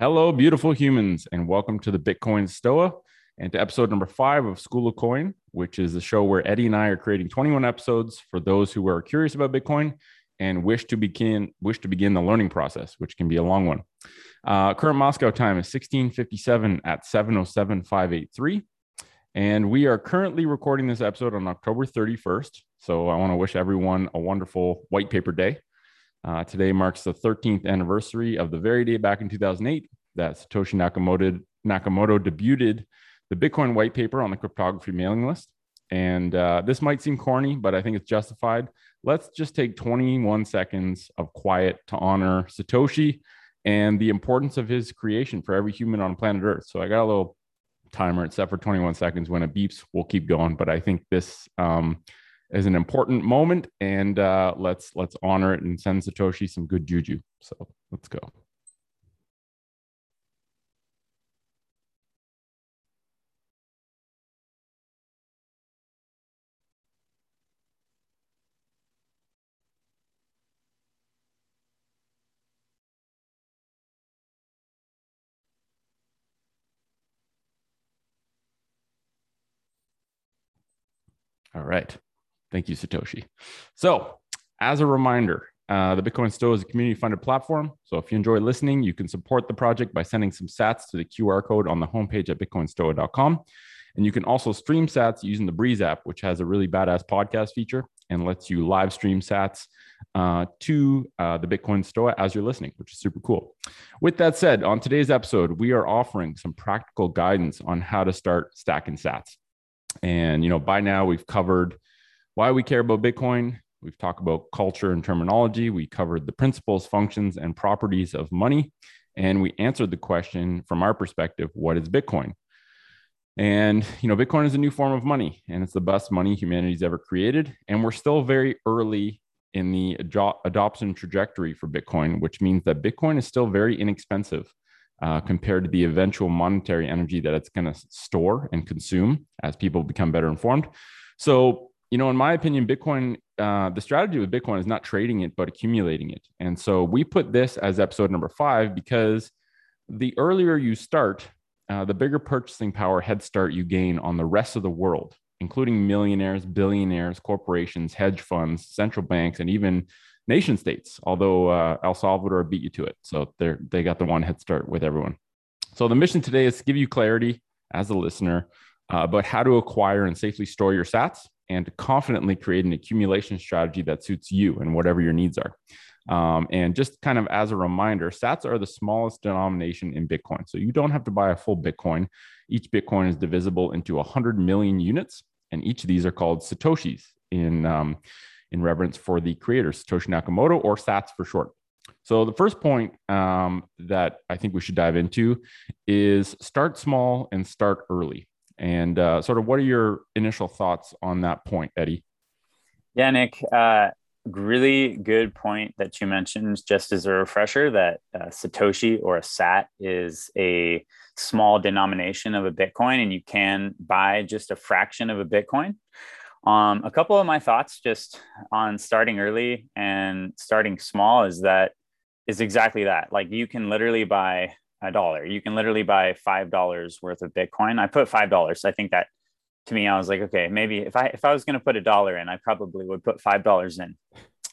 Hello, beautiful humans, and welcome to the Bitcoin Stoa and to episode number five of School of Coin, which is a show where Eddie and I are creating 21 episodes for those who are curious about Bitcoin and wish to begin wish to begin the learning process, which can be a long one. Uh, current Moscow time is 1657 at 707 And we are currently recording this episode on October 31st. So I want to wish everyone a wonderful white paper day. Uh, today marks the 13th anniversary of the very day back in 2008 that Satoshi Nakamoto, Nakamoto debuted the Bitcoin white paper on the cryptography mailing list. And uh, this might seem corny, but I think it's justified. Let's just take 21 seconds of quiet to honor Satoshi and the importance of his creation for every human on planet Earth. So I got a little timer. It's set for 21 seconds. When it beeps, we'll keep going. But I think this um, is an important moment, and uh, let's let's honor it and send Satoshi some good juju. So let's go. All right. Thank you, Satoshi. So, as a reminder, uh, the Bitcoin Stoa is a community funded platform. So, if you enjoy listening, you can support the project by sending some sats to the QR code on the homepage at bitcoinstoa.com. And you can also stream sats using the Breeze app, which has a really badass podcast feature and lets you live stream sats uh, to uh, the Bitcoin Stoa as you're listening, which is super cool. With that said, on today's episode, we are offering some practical guidance on how to start stacking sats. And, you know, by now we've covered why we care about Bitcoin. We've talked about culture and terminology. We covered the principles, functions, and properties of money. And we answered the question from our perspective what is Bitcoin? And, you know, Bitcoin is a new form of money and it's the best money humanity's ever created. And we're still very early in the adoption trajectory for Bitcoin, which means that Bitcoin is still very inexpensive uh, compared to the eventual monetary energy that it's going to store and consume as people become better informed. So, you know, in my opinion, Bitcoin, uh, the strategy with Bitcoin is not trading it, but accumulating it. And so we put this as episode number five because the earlier you start, uh, the bigger purchasing power head start you gain on the rest of the world, including millionaires, billionaires, corporations, hedge funds, central banks, and even nation states, although uh, El Salvador beat you to it. So they they got the one head start with everyone. So the mission today is to give you clarity as a listener uh, about how to acquire and safely store your sats and confidently create an accumulation strategy that suits you and whatever your needs are. Um, and just kind of as a reminder, sats are the smallest denomination in Bitcoin. So you don't have to buy a full Bitcoin. Each Bitcoin is divisible into 100 million units, and each of these are called Satoshis in um, in reverence for the creator, Satoshi Nakamoto, or SATS for short. So, the first point um, that I think we should dive into is start small and start early. And uh, sort of what are your initial thoughts on that point, Eddie? Yeah, Nick, uh, really good point that you mentioned. Just as a refresher, that uh, Satoshi or a SAT is a small denomination of a Bitcoin, and you can buy just a fraction of a Bitcoin. Um, a couple of my thoughts just on starting early and starting small is that is exactly that. Like you can literally buy a dollar. You can literally buy five dollars worth of Bitcoin. I put five dollars. I think that to me, I was like, okay, maybe if I if I was going to put a dollar in, I probably would put five dollars in.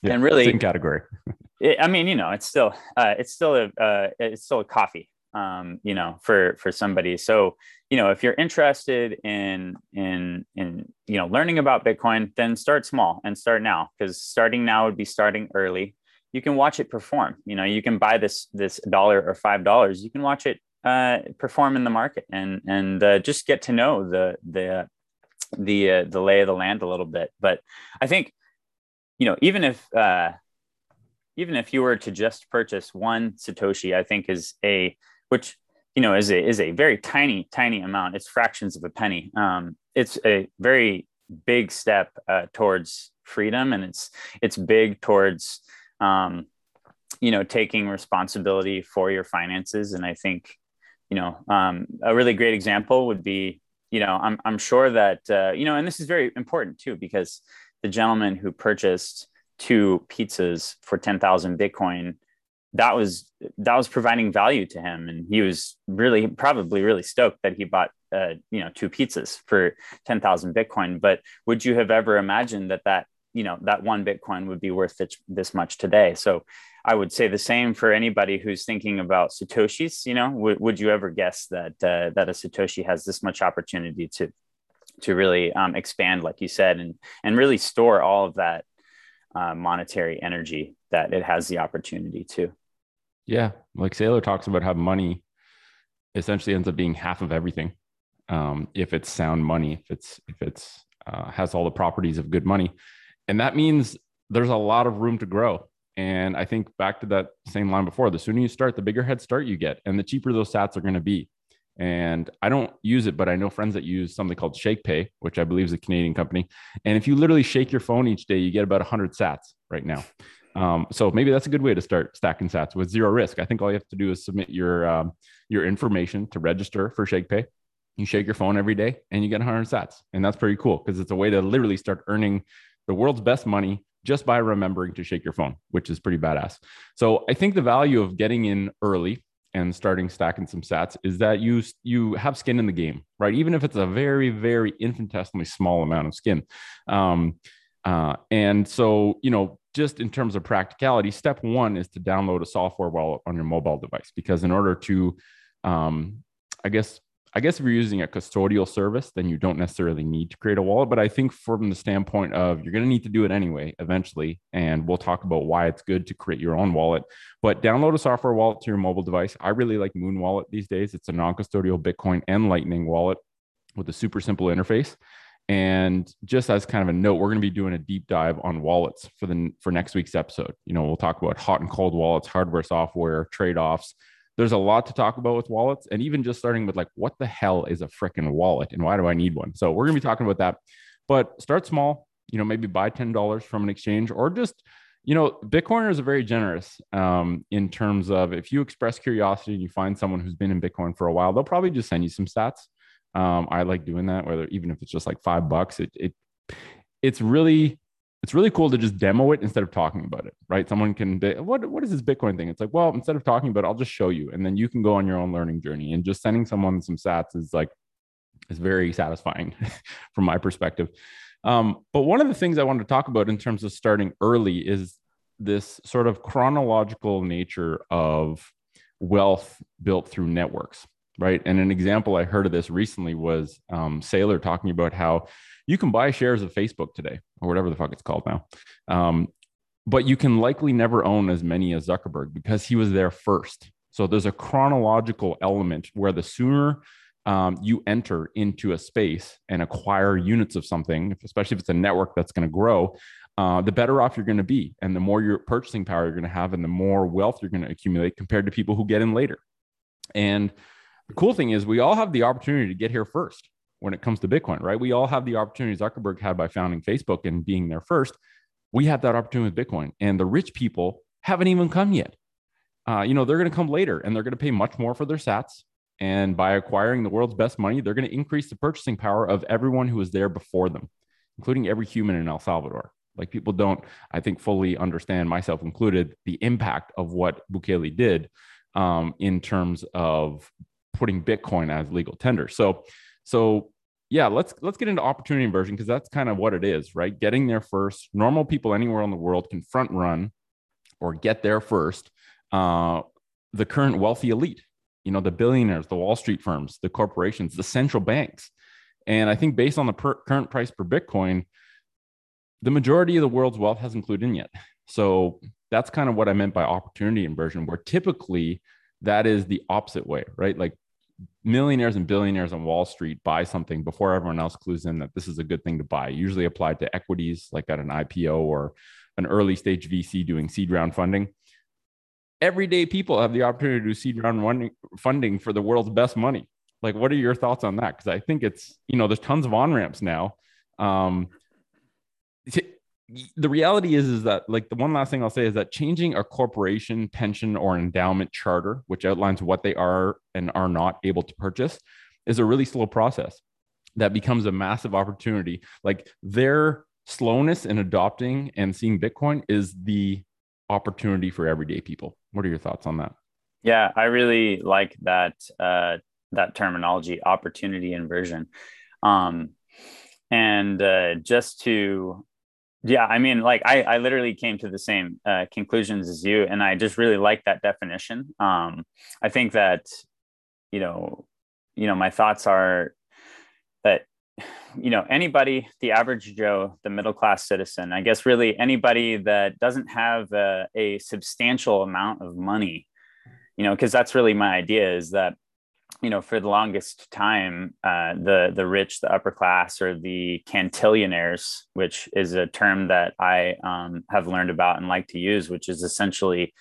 Yeah, and really, same category. it, I mean, you know, it's still uh, it's still a uh, it's still a coffee um, you know, for for somebody. So, you know, if you're interested in in in you know learning about Bitcoin, then start small and start now because starting now would be starting early. You can watch it perform. You know, you can buy this this dollar or five dollars. You can watch it uh, perform in the market and and uh, just get to know the the the uh, the lay of the land a little bit. But I think, you know, even if uh, even if you were to just purchase one satoshi, I think is a which you know is a is a very tiny tiny amount. It's fractions of a penny. Um, it's a very big step uh, towards freedom, and it's it's big towards um, you know taking responsibility for your finances. And I think you know um, a really great example would be you know I'm I'm sure that uh, you know, and this is very important too because the gentleman who purchased two pizzas for ten thousand Bitcoin that was that was providing value to him and he was really probably really stoked that he bought uh, you know two pizzas for 10,000 bitcoin but would you have ever imagined that that you know that one bitcoin would be worth this, much today so i would say the same for anybody who's thinking about satoshis you know w- would you ever guess that uh, that a satoshi has this much opportunity to to really um, expand like you said and and really store all of that uh, monetary energy that it has the opportunity to. Yeah, like Saylor talks about how money essentially ends up being half of everything. Um, if it's sound money, if it's if it's uh, has all the properties of good money, and that means there's a lot of room to grow. And I think back to that same line before: the sooner you start, the bigger head start you get, and the cheaper those sats are going to be. And I don't use it, but I know friends that use something called ShakePay, which I believe is a Canadian company. And if you literally shake your phone each day, you get about 100 sats right now. Um, so maybe that's a good way to start stacking sats with zero risk. I think all you have to do is submit your um, your information to register for ShakePay. You shake your phone every day and you get 100 sats. And that's pretty cool because it's a way to literally start earning the world's best money just by remembering to shake your phone, which is pretty badass. So I think the value of getting in early and starting stacking some sats is that you you have skin in the game, right? Even if it's a very very infinitesimally small amount of skin. Um, uh, and so you know, just in terms of practicality, step one is to download a software wallet on your mobile device because in order to, um, I guess, I guess if you're using a custodial service, then you don't necessarily need to create a wallet. But I think from the standpoint of you're going to need to do it anyway, eventually. And we'll talk about why it's good to create your own wallet. But download a software wallet to your mobile device. I really like Muun Wallet these days. It's a non custodial Bitcoin and Lightning wallet with a super simple interface. And just as kind of a note, we're going to be doing a deep dive on wallets for the for next week's episode. You know, we'll talk about hot and cold wallets, hardware, software, trade-offs, there's a lot to talk about with wallets and even just starting with like what the hell is a freaking wallet and why do i need one? So we're going to be talking about that. But start small you know maybe buy $10 from an exchange or just you know bitcoiners are very generous um, in terms of if you express curiosity and you find someone who's been in bitcoin for a while they'll probably just send you some sats. Um, i like doing that whether even if it's just like five bucks it, it it's really it's really cool to just demo it instead of talking about it, right? Someone can be, what what is this Bitcoin thing? It's like, well, instead of talking about it, I'll just show you, and then you can go on your own learning journey. And just sending someone some Sats is like is very satisfying from my perspective. Um, but one of the things I wanted to talk about in terms of starting early is this sort of chronological nature of wealth built through networks, right? And an example I heard of this recently was um, Saylor talking about how you can buy shares of Facebook today or whatever the fuck it's called now. Um, but you can likely never own as many as Zuckerberg because he was there first. So there's a chronological element where the sooner um, you enter into a space and acquire units of something, especially if it's a network that's going to grow, uh, the better off you're going to be. And the more your purchasing power you're going to have and the more wealth you're going to accumulate compared to people who get in later. And the cool thing is, we all have the opportunity to get here first when it comes to Bitcoin, right? We all have the opportunity Zuckerberg had by founding Facebook and being there first. We have that opportunity with Bitcoin, and the rich people haven't even come yet. Uh, you know, they're going to come later and they're going to pay much more for their sats. And by acquiring the world's best money, they're going to increase the purchasing power of everyone who was there before them, including every human in El Salvador. Like people don't, I think, fully understand, myself included, the impact of what Bukele did um, in terms of putting Bitcoin as legal tender. So so yeah, let's let's get into opportunity inversion because that's kind of what it is, right? Getting there first. Normal people anywhere in the world can front run or get there first. Uh, the current wealthy elite, you know, the billionaires, the Wall Street firms, the corporations, the central banks. And I think based on the per- current price per Bitcoin, the majority of the world's wealth hasn't clued in yet. So that's kind of what I meant by opportunity inversion, where typically that is the opposite way, right? Like millionaires and billionaires on Wall Street buy something before everyone else clues in that this is a good thing to buy, usually applied to equities like at an IPO or an early stage VC doing seed round funding. Everyday people have the opportunity to do seed round funding for the world's best money. Like, what are your thoughts on that? Because I think it's, you know, there's tons of on ramps now. Um, the reality is is that like the one last thing i'll say is that changing a corporation pension or endowment charter which outlines what they are and are not able to purchase is a really slow process that becomes a massive opportunity like their slowness in adopting and seeing bitcoin is the opportunity for everyday people What are your thoughts on that? Yeah, I really like that uh, that terminology, opportunity inversion. Um, and uh, just to yeah i mean like i i literally came to the same uh, conclusions as you and i just really like that definition. Um i think that you know you know my thoughts are that you know anybody the average joe the middle class citizen i guess really anybody that doesn't have a, a substantial amount of money you know because that's really my idea is that you know, for the longest time, uh, the the rich, the upper class, or the cantillionaires, which is a term that I um, have learned about and like to use, which is essentially,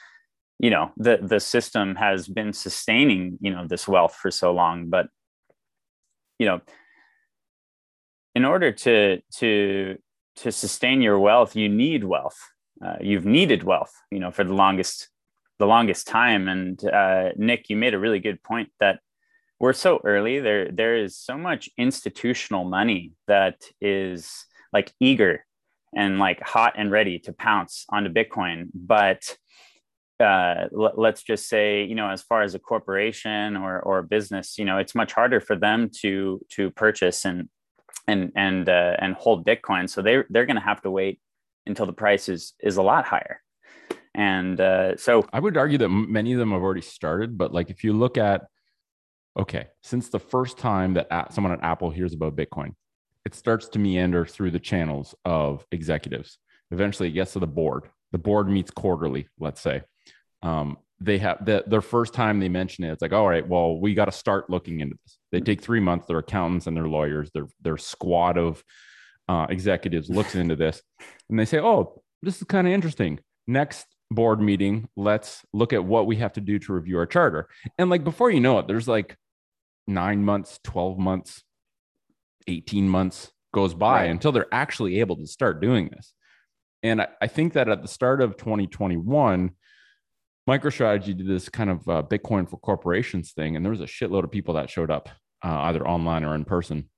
you know, the the system has been sustaining, you know, this wealth for so long, but, you know, in order to to to sustain your wealth, you need wealth. Uh, you've needed wealth, you know, for the longest the longest time. And uh, Nick, you made a really good point that we're so early there there is so much institutional money that is like eager and like hot and ready to pounce onto bitcoin. But uh, l- let's just say you know as far as a corporation or or a business you know it's much harder for them to to purchase and and and uh, and hold bitcoin. So they they're going to have to wait until the price is is a lot higher. And uh, so i would argue that many of them have already started but like if you look at okay, since the first time that someone at Apple hears about Bitcoin, it starts to meander through the channels of executives. Eventually, it gets to the board. The board meets quarterly, let's say. Um, they have the, their first time they mention it, it's like, all right, well, we got to start looking into this. They take three months. Their accountants and their lawyers, their their squad of uh, executives looks into this, and they say, oh, this is kind of interesting. Next board meeting, let's look at what we have to do to review our charter. And like before you know it, there's like nine months, 12 months, 18 months goes by right. until they're actually able to start doing this. And I, I, think that at the start of 2021, MicroStrategy did this kind of uh, Bitcoin for corporations thing, and there was a shitload of people that showed up uh, either online or in person.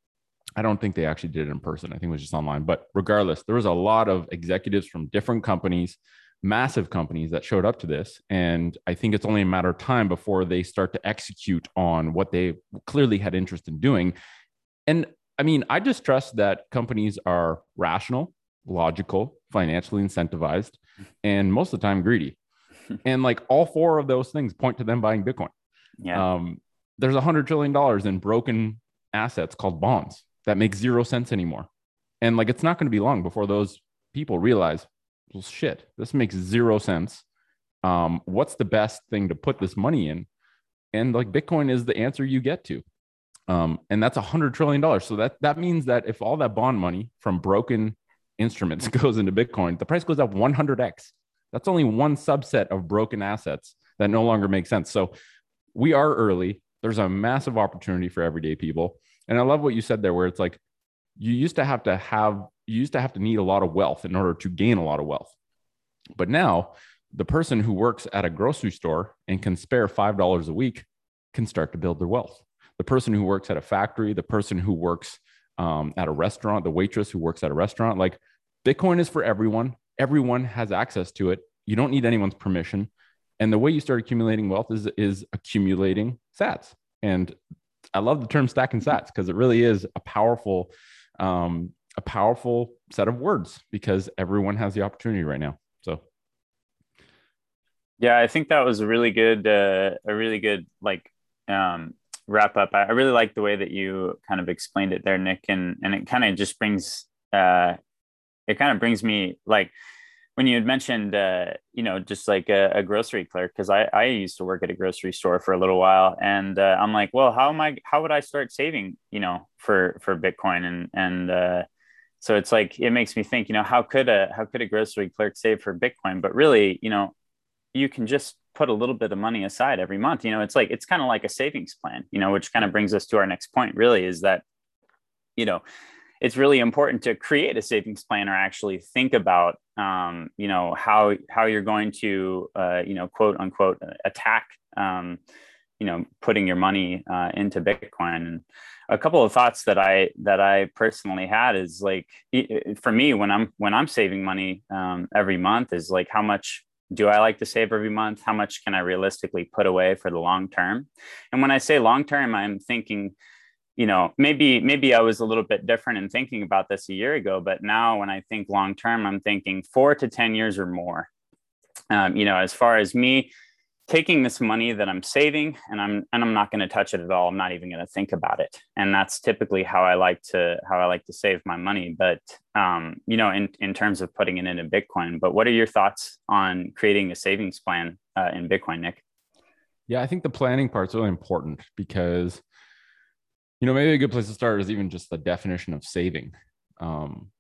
I don't think they actually did it in person. I think it was just online. But regardless, there was a lot of executives from different companies massive companies that showed up to this. And I think it's only a matter of time before they start to execute on what they clearly had interest in doing. And I mean, I just trust that companies are rational, logical, financially incentivized, and most of the time greedy. and like all four of those things point to them buying Bitcoin. Yeah. Um, there's a hundred trillion dollars in broken assets called bonds that make zero sense anymore. And like it's not going to be long before those people realize well, shit, this makes zero sense. Um, what's the best thing to put this money in? And like Bitcoin is the answer you get to. Um, and that's a hundred trillion dollars. So that that means that if all that bond money from broken instruments goes into Bitcoin, the price goes up 100x. That's only one subset of broken assets that no longer make sense. So we are early. There's a massive opportunity for everyday people. And I love what you said there, where it's like you used to have to have you used to have to need a lot of wealth in order to gain a lot of wealth. But now the person who works at a grocery store and can spare $5 a week can start to build their wealth. The person who works at a factory, the person who works um, at a restaurant, the waitress who works at a restaurant, like Bitcoin is for everyone. Everyone has access to it. You don't need anyone's permission. And the way you start accumulating wealth is, is accumulating sats. And I love the term stacking sats because it really is a powerful um, a powerful set of words because everyone has the opportunity right now. So yeah, I think that was a really good, uh, a really good like um, wrap up. I, really like the way that you kind of explained it there, Nick, and and it kind of just brings, uh, it kind of brings me like when you had mentioned, uh, you know, just like a, a grocery clerk, because I, I used to work at a grocery store for a little while, and uh, I'm like, well, how am I? How would I start saving, you know, for for Bitcoin? And and uh, so it's like it makes me think you know how could a how could a grocery clerk save for bitcoin? But really you know you can just put a little bit of money aside every month. You know it's like it's kind of like a savings plan you know which kind of brings us to our next point really is that you know it's really important to create a savings plan or actually think about um, you know how how you're going to uh, you know quote unquote attack um, you know putting your money uh, into bitcoin. And a couple of thoughts that i that i personally had is like for me when i'm when i'm saving money um, every month is like how much do I like to save every month? How much can I realistically put away for the long term? And when I say long term, I'm thinking, you know, maybe maybe I was a little bit different in thinking about this a year ago, but now when I think long term, I'm thinking four to ten years or more. Um, you know, as far as me taking this money that I'm saving and I'm and I'm not going to touch it at all. I'm not even going to think about it. And that's typically how I like to how I like to save my money. But um, you know, in in terms of putting it into Bitcoin. But what are your thoughts on creating a savings plan uh, in Bitcoin, Nick? Yeah, I think the planning part's really important because you know maybe a good place to start is even just the definition of saving. Um,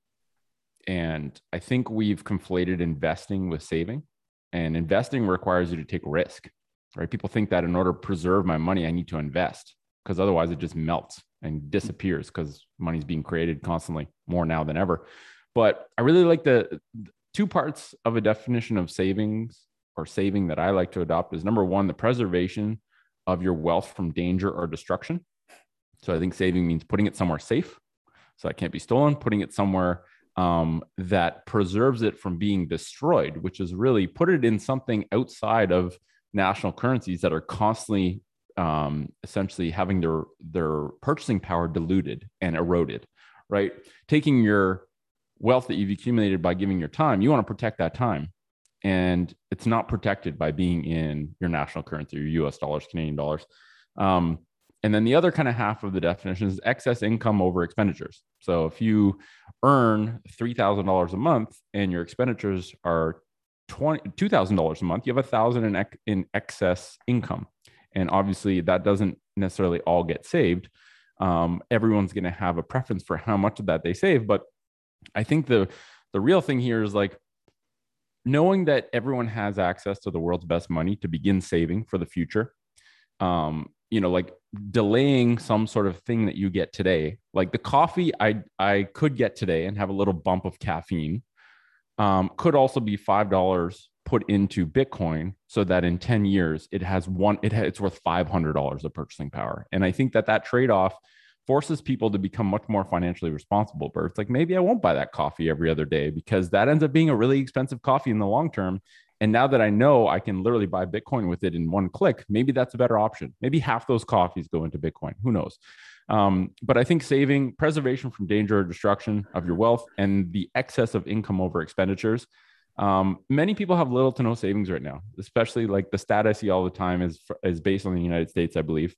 and I think we've conflated investing with saving and investing requires you to take risk, right? People think that in order to preserve my money, I need to invest because otherwise it just melts and disappears because money's being created constantly more now than ever. But I really like the two parts of a definition of savings or saving that I like to adopt is number one, the preservation of your wealth from danger or destruction. So I think saving means putting it somewhere safe so it can't be stolen, putting it somewhere um, that preserves it from being destroyed, which is really put it in something outside of national currencies that are constantly um, essentially having their their purchasing power diluted and eroded, right? Taking your wealth that you've accumulated by giving your time, you want to protect that time. And it's not protected by being in your national currency, your US dollars, Canadian dollars. Um, and then the other kind of half of the definition is excess income over expenditures. So if you earn $3,000 a month and your expenditures are $2,000 a month, you have a thousand in, in excess income. And obviously that doesn't necessarily all get saved. Um, everyone's going to have a preference for how much of that they save. But I think the, the real thing here is like knowing that everyone has access to the world's best money to begin saving for the future um, you know like delaying some sort of thing that you get today. Like the coffee i i could get today and have a little bump of caffeine um, could also be five dollars put into bitcoin so that in 10 years it has one it ha, it's worth $500 of purchasing power. And i think that that trade-off forces people to become much more financially responsible but it's like maybe i won't buy that coffee every other day because that ends up being a really expensive coffee in the long term and now that I know I can literally buy Bitcoin with it in one click, maybe that's a better option. Maybe half those coffees go into Bitcoin. Who knows? Um, but I think saving preservation from danger or destruction of your wealth and the excess of income over expenditures. Um, many people have little to no savings right now, especially like the stat I see all the time is, is based on the United States, I believe.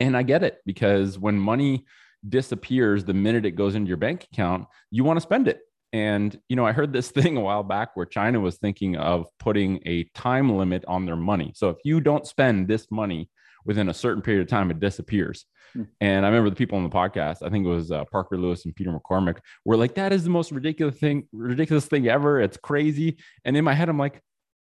And I get it because when money disappears the minute it goes into your bank account, you want to spend it. And, you know, I heard this thing a while back where China was thinking of putting a time limit on their money. So if you don't spend this money within a certain period of time, it disappears. Hmm. And I remember the people on the podcast, I think it was uh, Parker Lewis and Peter McCormack, were like, that is the most ridiculous thing, ridiculous thing ever. It's crazy. And in my head, I'm like,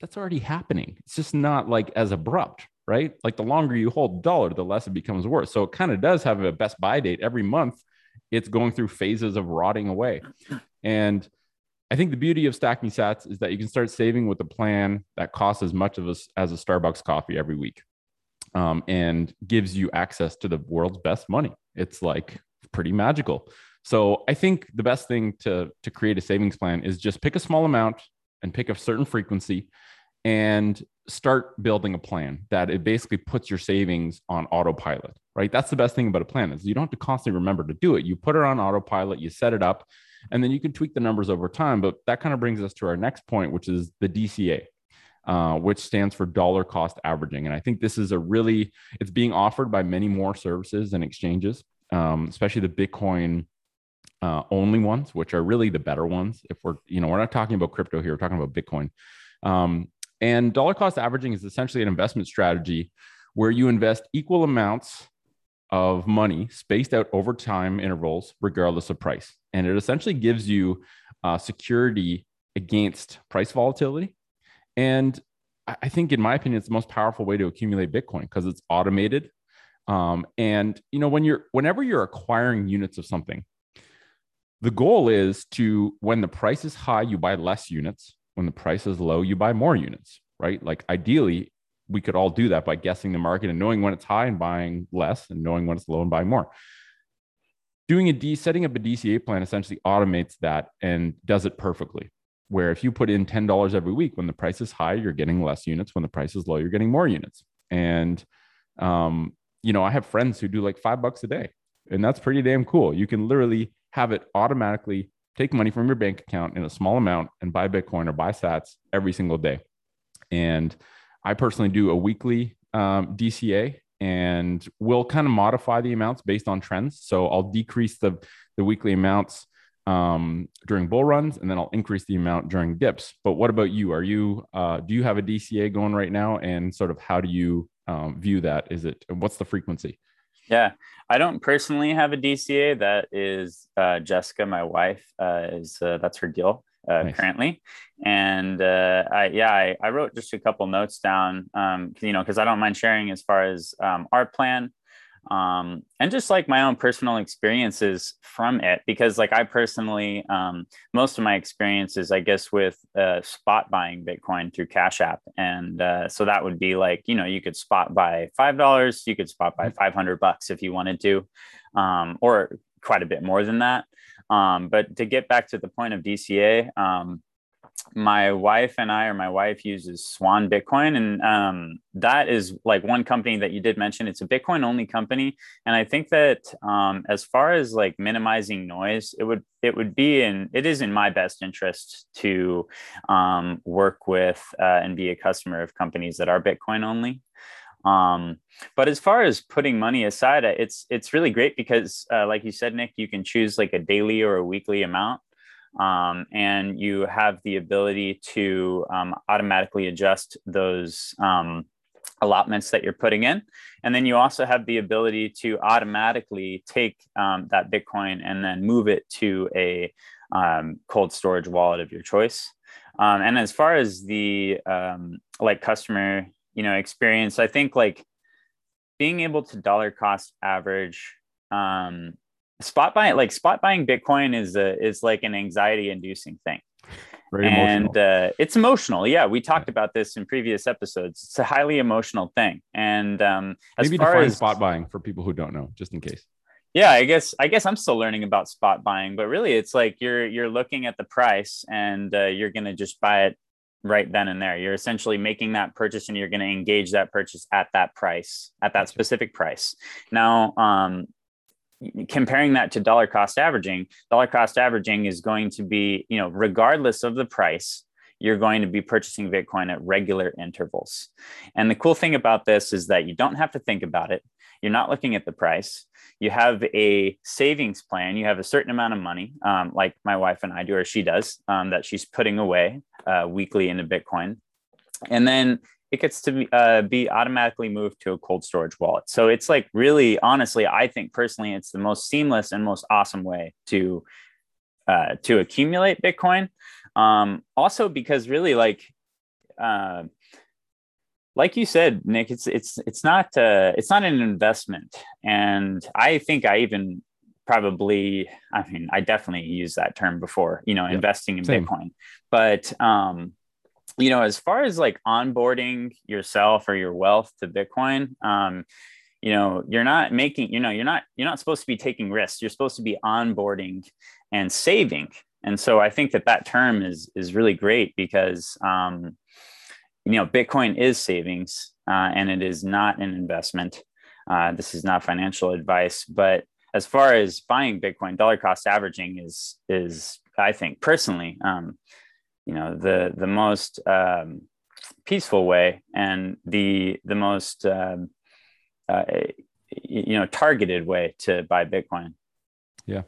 that's already happening. It's just not like as abrupt, right? Like the longer you hold the dollar, the less it becomes worth. So it kind of does have a best buy date every month. It's going through phases of rotting away. And I think the beauty of stacking sats is that you can start saving with a plan that costs as much of us as a Starbucks coffee every week um, and gives you access to the world's best money. It's like pretty magical. So I think the best thing to, to create a savings plan is just pick a small amount and pick a certain frequency and start building a plan that it basically puts your savings on autopilot, right? That's the best thing about a plan is you don't have to constantly remember to do it. You put it on autopilot, you set it up, and then you can tweak the numbers over time. But that kind of brings us to our next point, which is the DCA. Uh, which stands for dollar cost averaging. And I think this is a really, it's being offered by many more services and exchanges, um, especially the Bitcoin uh, only ones, which are really the better ones. If we're, you know, we're not talking about crypto here, we're talking about Bitcoin. Um, and dollar cost averaging is essentially an investment strategy where you invest equal amounts of money spaced out over time intervals, regardless of price and it essentially gives you uh, security against price volatility. And I think, in my opinion, it's the most powerful way to accumulate Bitcoin because it's automated. Um, and you know, when you're whenever you're acquiring units of something, the goal is to when the price is high, you buy less units. When the price is low, you buy more units, right? Like ideally, we could all do that by guessing the market and knowing when it's high and buying less, and knowing when it's low and buying more doing a D, setting up a DCA plan essentially automates that and does it perfectly. where if you put in $10 every week, when the price is high, you're getting less units. When the price is low, you're getting more units. And, um, you know, I have friends who do like five bucks a day, and that's pretty damn cool. You can literally have it automatically take money from your bank account in a small amount and buy Bitcoin or buy sats every single day. And I personally do a weekly um, DCA and we'll kind of modify the amounts based on trends. So I'll decrease the, the weekly amounts um, during bull runs, and then I'll increase the amount during dips. But what about you? Are you uh, do you have a DCA going right now, and sort of how do you um, view that? Is it what's the frequency? Yeah, I don't personally have a DCA. That is uh, Jessica, my wife, uh, is uh, that's her deal uh, nice. currently. And uh, I, yeah, I, I, wrote just a couple notes down, um, you know, because I don't mind sharing as far as um, our plan um, and just like my own personal experiences from it. Because, like, I personally, um, most of my experiences, I guess, with uh, spot buying Bitcoin through Cash App. And uh, so that would be like, you know, you could spot buy $5, you could spot buy mm-hmm. 500 bucks if you wanted to, um, or quite a bit more than that. Um, but to get back to the point of DCA, um, my wife and I, or my wife uses Swan Bitcoin, and um, that is like one company that you did mention. It's a Bitcoin only company, and I think that um, as far as like minimizing noise, it would it would be in it is in my best interest to um, work with uh, and be a customer of companies that are Bitcoin only. Um, but as far as putting money aside, it's it's really great because, uh, like you said, Nick, you can choose like a daily or a weekly amount, um, and you have the ability to um, automatically adjust those um, allotments that you're putting in, and then you also have the ability to automatically take um, that Bitcoin and then move it to a um, cold storage wallet of your choice. um, and as far as the um, like customer you know experience. I think like being able to dollar cost average um spot buying like spot buying bitcoin is a is like an anxiety inducing thing. Very and uh, it's emotional. Yeah we talked about this in previous episodes. It's a highly emotional thing. And um as maybe far define as spot buying for people who don't know just in case. Yeah i guess i guess i'm still learning about spot buying but really it's like you're you're looking at the price and uh, you're going to just buy it right then and there. You're essentially making that purchase and you're going to engage that purchase at that price, at that specific price. Now, um, comparing that to dollar cost averaging, dollar cost averaging is going to be, you know, regardless of the price, you're going to be purchasing Bitcoin at regular intervals. And the cool thing about this is that you don't have to think about it. You're not looking at the price. You have a savings plan. You have a certain amount of money, um, like my wife and I do, or she does, um, that she's putting away uh, weekly into Bitcoin. And then it gets to be, uh, be automatically moved to a cold storage wallet. So it's like really, honestly, I think personally, it's the most seamless and most awesome way to uh, to accumulate Bitcoin. Um, also, because really, like uh, like you said, Nick, it's it's it's not uh, it's not an investment, and I think I even probably I mean I definitely used that term before, you know, investing in Same. Bitcoin, but um, you know, as far as like onboarding yourself or your wealth to Bitcoin, um, you know, you're not making, you know, you're not you're not supposed to be taking risks. You're supposed to be onboarding and saving, and so I think that that term is is really great because um, you know, Bitcoin is savings uh, and it is not an investment. Uh, this is not financial advice, but as far as buying Bitcoin, dollar cost averaging is is I think personally, um, you know, the the most um, peaceful way and the the most um, uh, you know targeted way to buy Bitcoin. Yeah,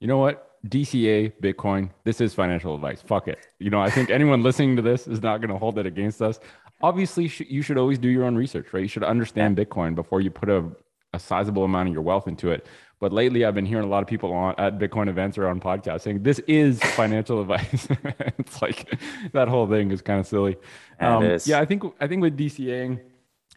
you know what? DCA, Bitcoin, this is financial advice. Fuck it. You know, I think anyone listening to this is not going to hold it against us. Obviously, you should always do your own research, right? You should understand Bitcoin before you put a, a sizable amount of your wealth into it. But lately, I've been hearing a lot of people on at Bitcoin events or on podcasts saying this is financial advice. it's like that whole thing is kind of silly. Um, yeah, I think I think with DCAing,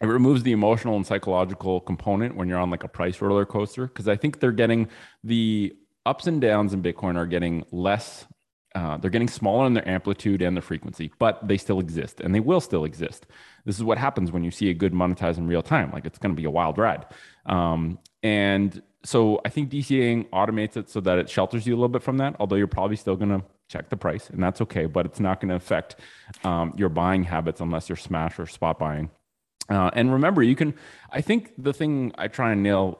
it removes the emotional and psychological component when you're on like a price roller coaster because I think they're getting the ups and downs in Bitcoin are getting less. Uh, they're getting smaller in their amplitude and their frequency, but they still exist and they will still exist. This is what happens when you see a good monetize in real time. Like it's going to be a wild ride. Um, and so I think DCAing automates it so that it shelters you a little bit from that. Although you're probably still going to check the price, and that's okay. But it's not going to affect um, your buying habits unless you're smash or spot buying. Uh, and remember, you can. I think the thing I try and nail,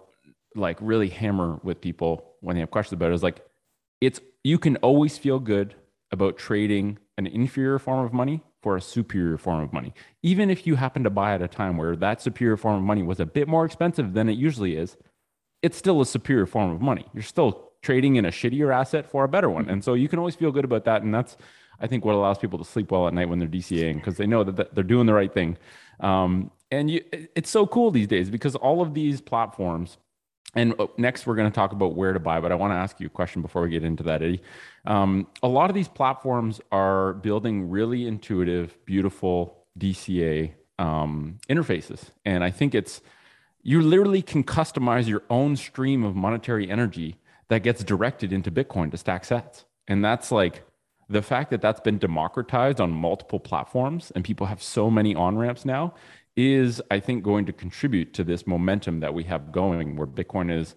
like really hammer with people when they have questions about it, is like, it's you can always feel good about trading an inferior form of money for a superior form of money. Even if you happen to buy at a time where that superior form of money was a bit more expensive than it usually is, it's still a superior form of money. You're still trading in a shittier asset for a better one. And so you can always feel good about that. And that's, I think, what allows people to sleep well at night when they're DCAing because they know that they're doing the right thing. Um, and you, it's so cool these days because all of these platforms, and uh, next we're going to talk about where to buy, but I want to ask you a question before we get into that, Eddie. Um, a lot of these platforms are building really intuitive, beautiful DCA um, interfaces. And I think it's, you literally can customize your own stream of monetary energy that gets directed into Bitcoin to stack sats. And that's like the fact that that's been democratized on multiple platforms and people have so many on ramps now is, I think, going to contribute to this momentum that we have going where Bitcoin is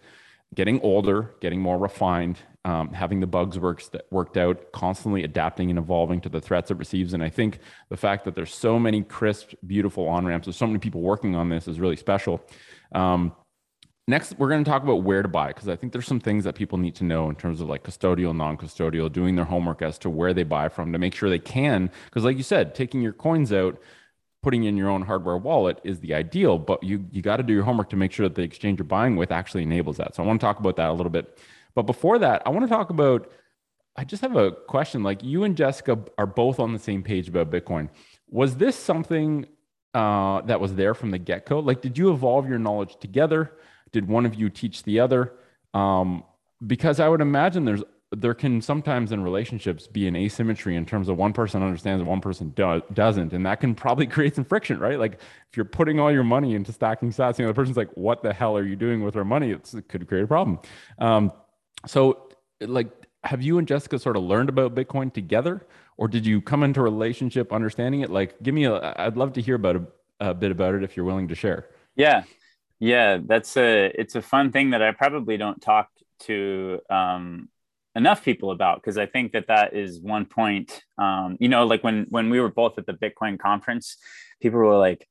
getting older, getting more refined, um, having the bugs worked, worked out, constantly adapting and evolving to the threats it receives. And I think the fact that there's so many crisp, beautiful on ramps, there's so many people working on this is really special. Um, next, we're going to talk about where to buy because I think there's some things that people need to know in terms of like custodial, non custodial, doing their homework as to where they buy from to make sure they can. Because, like you said, taking your coins out, putting in your own hardware wallet is the ideal, but you, you got to do your homework to make sure that the exchange you're buying with actually enables that. So I want to talk about that a little bit. But before that, I want to talk about. I just have a question. Like you and Jessica are both on the same page about Bitcoin. Was this something uh, that was there from the get go? Like, did you evolve your knowledge together? Did one of you teach the other? Um, because I would imagine there's there can sometimes in relationships be an asymmetry in terms of one person understands and one person do- doesn't and that can probably create some friction right like if you're putting all your money into stacking sats you know the other person's like what the hell are you doing with our money it's, it could create a problem um, so, like, have you and Jessica sort of learned about Bitcoin together, or did you come into a relationship understanding it? Like, give me a. I'd love to hear about a, a bit about it if you're willing to share. Yeah, yeah, that's a. It's a fun thing that I probably don't talk to um, enough people about because I think that that is one point. Um, you know, like when when we were both at the Bitcoin conference, people were like,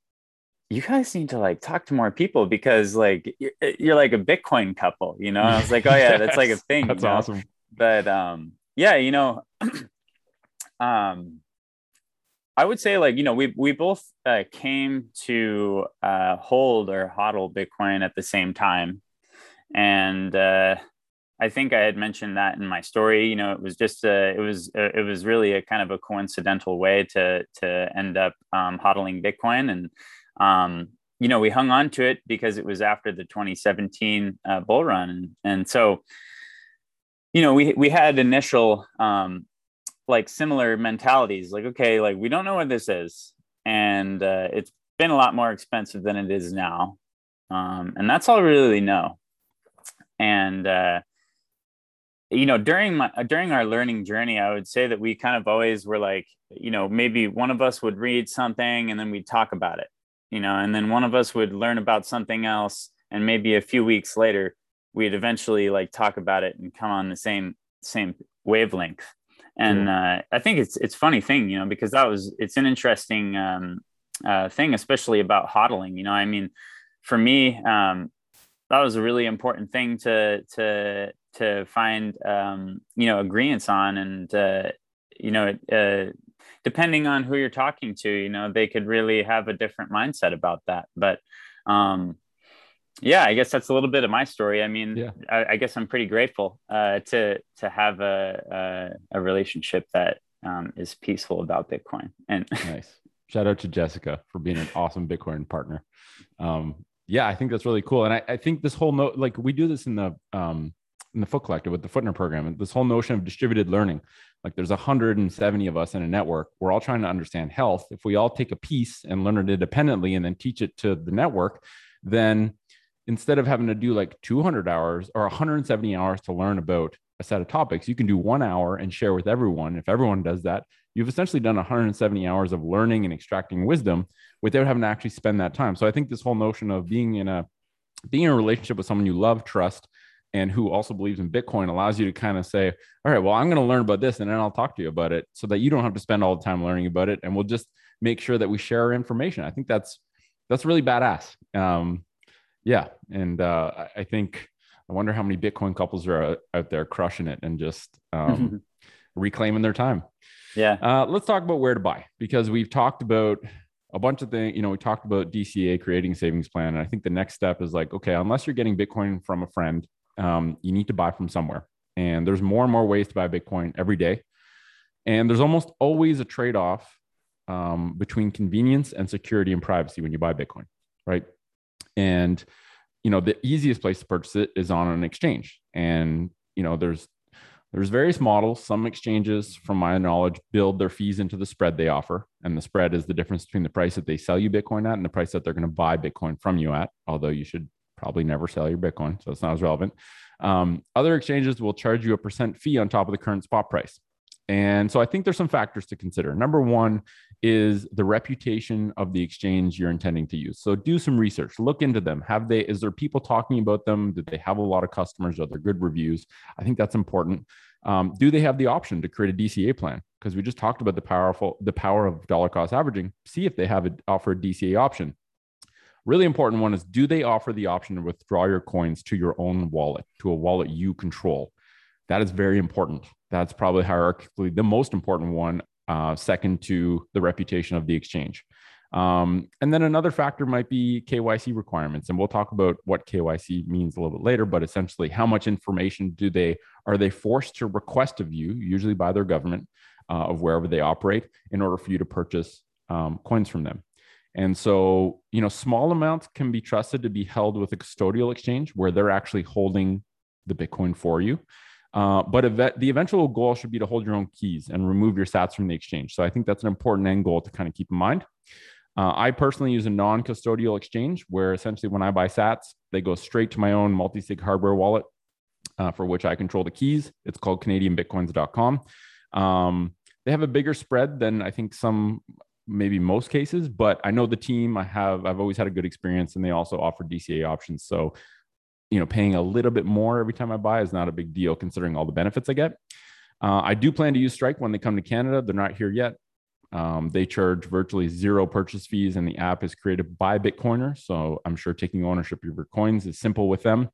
you guys need to like talk to more people because like you're, you're like a Bitcoin couple, you know? I was like, oh yeah, yes, that's like a thing. That's you know? awesome. But um, yeah, you know, um, I would say like you know we we both uh, came to uh, hold or hodl Bitcoin at the same time, and uh, I think I had mentioned that in my story. You know, it was just a, it was a, it was really a kind of a coincidental way to to end up um, hodling Bitcoin, and um, you know, we hung on to it because it was after the 2017 uh, bull run, and, and so, you know, we we had initial um, like similar mentalities, like okay, like we don't know what this is, and uh, it's been a lot more expensive than it is now, um, and that's all we really know, and uh, you know during my during our learning journey i would say that we kind of always were like you know maybe one of us would read something and then we'd talk about it you know, and then one of us would learn about something else, and maybe a few weeks later, we'd eventually like talk about it and come on the same same wavelength. And uh, I think it's it's funny thing, you know, because that was it's an interesting um, uh, thing, especially about hodling. You know, I mean, for me, um, that was a really important thing to to to find um, you know agreements on, and uh, you know, uh, depending on who you're talking to, you know, they could really have a different mindset about that. But um, yeah, I guess that's a little bit of my story. I mean, yeah. I, I, guess I'm pretty grateful uh, to to have a a, a relationship that um, is peaceful about Bitcoin. And nice. Shout out to Jessica for being an awesome Bitcoin partner. Um, yeah, I think that's really cool. And I, I think this whole note, like we do this in the um, in the Foot Collective with the Footner program, and this whole notion of distributed learning like there's 170 of us in a network we're all trying to understand health. If we all take a piece and learn it independently and then teach it to the network then instead of having to do like 200 hours or 170 hours to learn about a set of topics you can do one hour and share with everyone. If everyone does that you've essentially done 170 hours of learning and extracting wisdom without having to actually spend that time. So i think this whole notion of being in a being in a relationship with someone you love trust and who also believes in Bitcoin allows you to kind of say, all right, well, I'm going to learn about this and then I'll talk to you about it so that you don't have to spend all the time learning about it. And we'll just make sure that we share our information. I think that's, that's really badass. Um, yeah. And uh, I think, I wonder how many Bitcoin couples are out there crushing it and just um, reclaiming their time. Yeah. Uh, let's talk about where to buy because we've talked about a bunch of things. You know, we talked about DCA creating savings plan, and I think the next step is like, okay, unless you're getting Bitcoin from a friend, um, you need to buy from somewhere. And there's more and more ways to buy Bitcoin every day, and there's almost always a trade off um, between convenience and security and privacy when you buy Bitcoin, right? And you know, the easiest place to purchase it is on an exchange, and you know, there's there's various models. Some exchanges, from my knowledge, build their fees into the spread they offer. And the spread is the difference between the price that they sell you Bitcoin at and the price that they're going to buy Bitcoin from you at, although you should probably never sell your Bitcoin. So it's not as relevant. Um, other exchanges will charge you a percent fee on top of the current spot price. And so I think there's some factors to consider. Number one is the reputation of the exchange you're intending to use. So do some research, look into them. Have they, is there people talking about them? Do they have a lot of customers? Are there good reviews? I think that's important. Um, do they have the option to create a DCA plan? Because we just talked about the powerful, the power of dollar cost averaging. See if they have a, offer a DCA option. Really important one is do they offer the option to withdraw your coins to your own wallet, to a wallet you control? That is very important. That's probably hierarchically the most important one uh, second to the reputation of the exchange. Um, and then another factor might be KYC requirements, and we'll talk about what KYC means a little bit later. But essentially, how much information do they are they forced to request of you, usually by their government uh, of wherever they operate, in order for you to purchase um, coins from them? And so, you know, small amounts can be trusted to be held with a custodial exchange where they're actually holding the Bitcoin for you. Uh, but ev- the eventual goal should be to hold your own keys and remove your sats from the exchange. So I think that's an important end goal to kind of keep in mind. Uh, I personally use a non custodial exchange where essentially when I buy sats, they go straight to my own multi sig hardware wallet uh, for which I control the keys. It's called CanadianBitcoins.com. Um, they have a bigger spread than I think some, maybe most cases, but I know the team. I have, I've always had a good experience, and they also offer DCA options. So you know, paying a little bit more every time I buy is not a big deal considering all the benefits I get. Uh, I do plan to use Strike when they come to Canada. They're not here yet. Um, they charge virtually zero purchase fees, and the app is created by Bitcoiner. So I'm sure taking ownership of your coins is simple with them.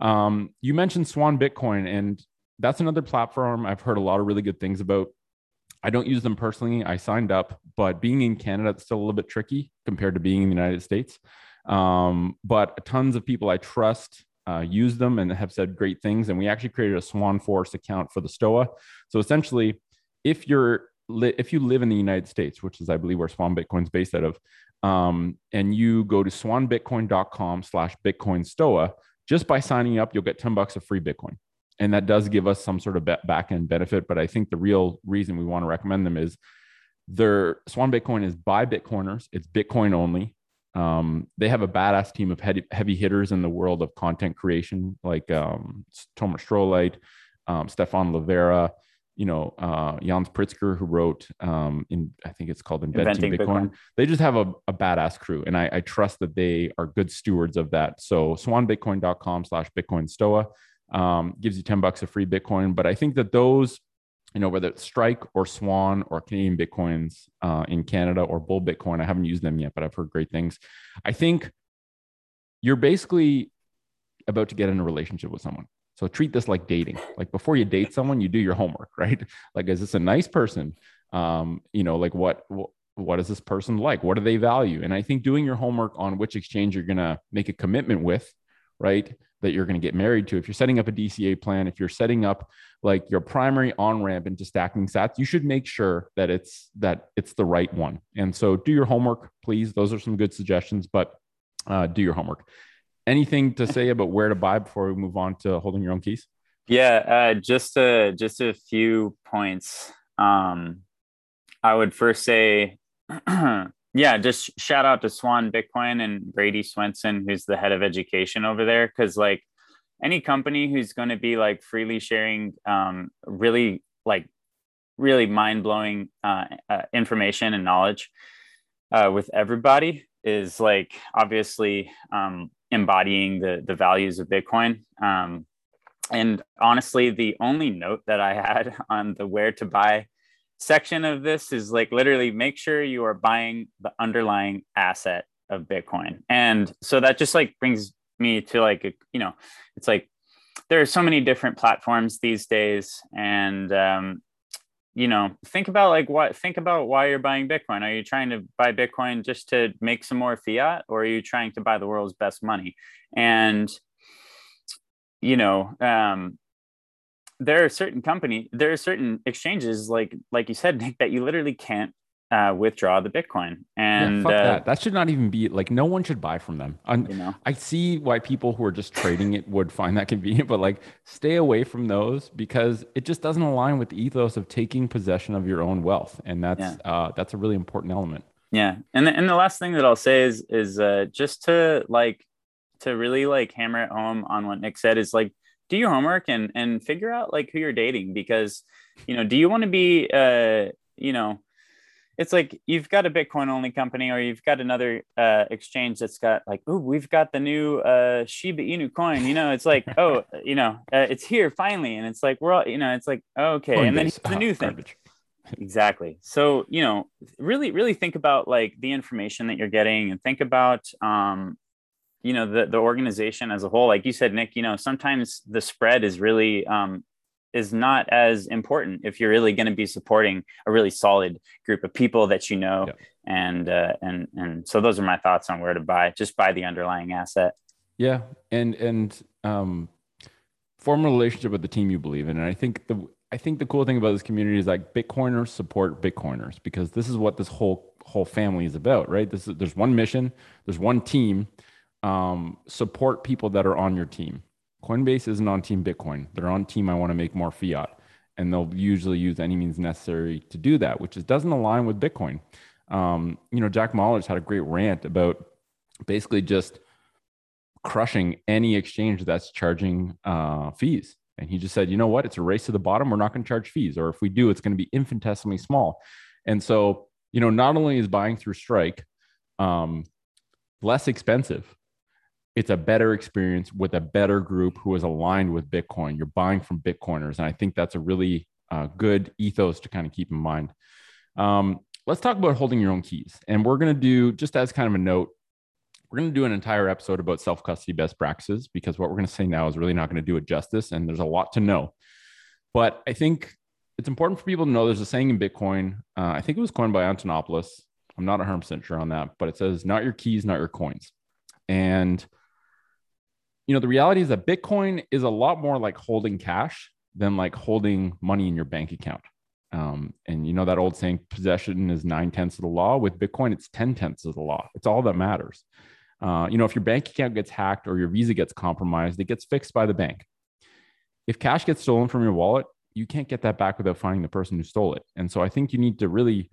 Um, you mentioned Swan Bitcoin, and that's another platform I've heard a lot of really good things about. I don't use them personally. I signed up, but being in Canada, it's still a little bit tricky compared to being in the United States. Um, but tons of people I trust uh, use them and have said great things. And we actually created a Swan Forest account for the Stoa. So essentially, if you're li- if you live in the United States, which is I believe where Swan Bitcoin's based out of, um, and you go to swanbitcoin.com slash Bitcoin Stoa, just by signing up, you'll get 10 bucks of free Bitcoin. And that does give us some sort of back end benefit. But I think the real reason we want to recommend them is their Swan Bitcoin is by Bitcoiners. It's Bitcoin only. Um, they have a badass team of heavy, heavy hitters in the world of content creation, like um, Tomer Strolight, um, Stephan Livera, you know, uh, Yan Pritzker, who wrote um, in, I think it's called Inventing, Inventing Bitcoin. Bitcoin. They just have a, a badass crew, and I, I, trust that they are good stewards of that. So swanbitcoin.com slash Bitcoin Stoa um, gives you 10 bucks of free Bitcoin. But I think that those you know, whether it's Strike or Swan or Canadian Bitcoins uh, in Canada or Bull Bitcoin. I haven't used them yet, but I've heard great things. I think you're basically about to get in a relationship with someone. So treat this like dating. Like before you date someone, you do your homework, right? Like, is this a nice person? Um, you know, like what, what what is this person like? What do they value? And I think doing your homework on which exchange you're gonna make a commitment with, right? That you're going to get married to. If you're setting up a DCA plan, if you're setting up like your primary on ramp into stacking sats, you should make sure that it's that it's the right one. And so do your homework, please. Those are some good suggestions, but uh, do your homework. Anything to say about where to buy before we move on to holding your own keys? Yeah, uh, just a just a few points. Um, I would first say yeah, just shout out to Swan Bitcoin and Brady Swenson, who's the head of education over there. Cause like any company who's going to be like freely sharing um, really like really mind blowing uh, uh, information and knowledge uh, with everybody is like obviously um, embodying the the values of Bitcoin. Um, and honestly, the only note that I had on the where to buy section of this is like literally make sure you are buying the underlying asset of Bitcoin. And so that just like brings me to like, a, you know, it's like there are so many different platforms these days. And, um, you know, think about like what, think about why you're buying Bitcoin. Are you trying to buy Bitcoin just to make some more fiat or are you trying to buy the world's best money? And, you know, um, there are certain company, there are certain exchanges like like you said, Nick, that you literally can't uh, withdraw the Bitcoin. And yeah, uh, that. that should not even be like no one should buy from them. you know? I see why people who are just trading it would find that convenient, but like stay away from those because it just doesn't align with the ethos of taking possession of your own wealth, and that's yeah. uh, that's a really important element. Yeah, and the, and the last thing that I'll say is is uh, just to like to really like hammer it home on what Nick said is like do your homework and and figure out like who you're dating because you know do you want to be uh you know it's like you've got a bitcoin only company or you've got another uh, exchange that's got like oh we've got the new uh, shiba inu coin you know it's like oh you know uh, it's here finally and it's like we're all you know it's like okay Coinbase. and then the new thing garbage. exactly so you know really really think about like the information that you're getting and think about um you know the the organization as a whole like you said nick you know sometimes the spread is really um is not as important if you're really going to be supporting a really solid group of people that you know. Yeah. and uh, and and so those are my thoughts on where to buy just buy the underlying asset. Yeah and and um form a relationship with the team you believe in. And i think the i think the cool thing about this community is like bitcoiners support bitcoiners because this is what this whole whole family is about right? This is there's one mission there's one team um, support people that are on your team. Coinbase isn't on Team Bitcoin. They're on Team I want to make more fiat. And they'll usually use any means necessary to do that, which is, doesn't align with Bitcoin. Um, you know, Jack Mallers had a great rant about basically just crushing any exchange that's charging uh, fees. And he just said, you know what? It's a race to the bottom. We're not going to charge fees. Or if we do, it's going to be infinitesimally small. And so, you know, not only is buying through Strike um, less expensive, it's a better experience with a better group who is aligned with Bitcoin. You're buying from Bitcoiners. And I think that's a really uh, good ethos to kind of keep in mind. Um, let's talk about holding your own keys. And we're going to do, just as kind of a note, we're going to do an entire episode about self custody best practices because what we're going to say now is really not going to do it justice. And there's a lot to know. But I think it's important for people to know there's a saying in Bitcoin. Uh, I think it was coined by Antonopoulos. I'm not 100% sure on that, but it says, not your keys, not your coins. And you know, the reality is that Bitcoin is a lot more like holding cash than like holding money in your bank account. Um, and you know that old saying, possession is nine tenths of the law. With Bitcoin, it's 10 tenths of the law. It's all that matters. Uh, you know, if your bank account gets hacked or your visa gets compromised, it gets fixed by the bank. If cash gets stolen from your wallet, you can't get that back without finding the person who stole it. And so I think you need to really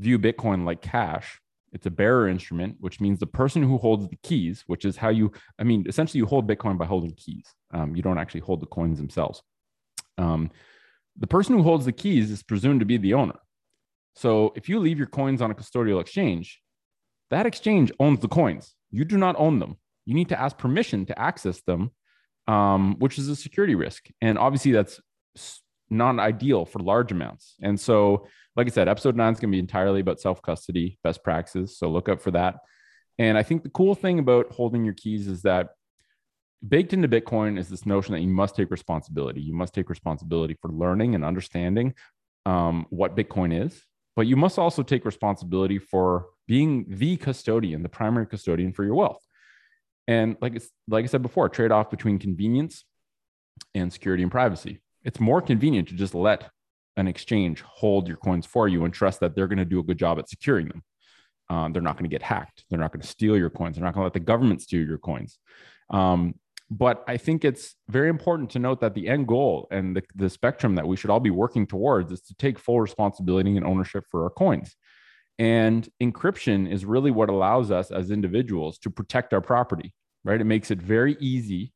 view Bitcoin like cash it's a bearer instrument, which means the person who holds the keys, which is how you, I mean, essentially you hold Bitcoin by holding keys. Um, you don't actually hold the coins themselves. Um, the person who holds the keys is presumed to be the owner. So if you leave your coins on a custodial exchange, that exchange owns the coins. You do not own them. You need to ask permission to access them, um, which is a security risk. And obviously, that's not ideal for large amounts. And so like I said, episode nine is going to be entirely about self custody best practices. So look up for that. And I think the cool thing about holding your keys is that baked into Bitcoin is this notion that you must take responsibility. You must take responsibility for learning and understanding um, what Bitcoin is, but you must also take responsibility for being the custodian, the primary custodian for your wealth. And like it's like I said before, trade off between convenience and security and privacy. It's more convenient to just let an exchange hold your coins for you and trust that they're going to do a good job at securing them. Um, they're not going to get hacked. They're not going to steal your coins. They're not going to let the government steal your coins. Um, but I think it's very important to note that the end goal and the, the spectrum that we should all be working towards is to take full responsibility and ownership for our coins. And encryption is really what allows us as individuals to protect our property, right? It makes it very easy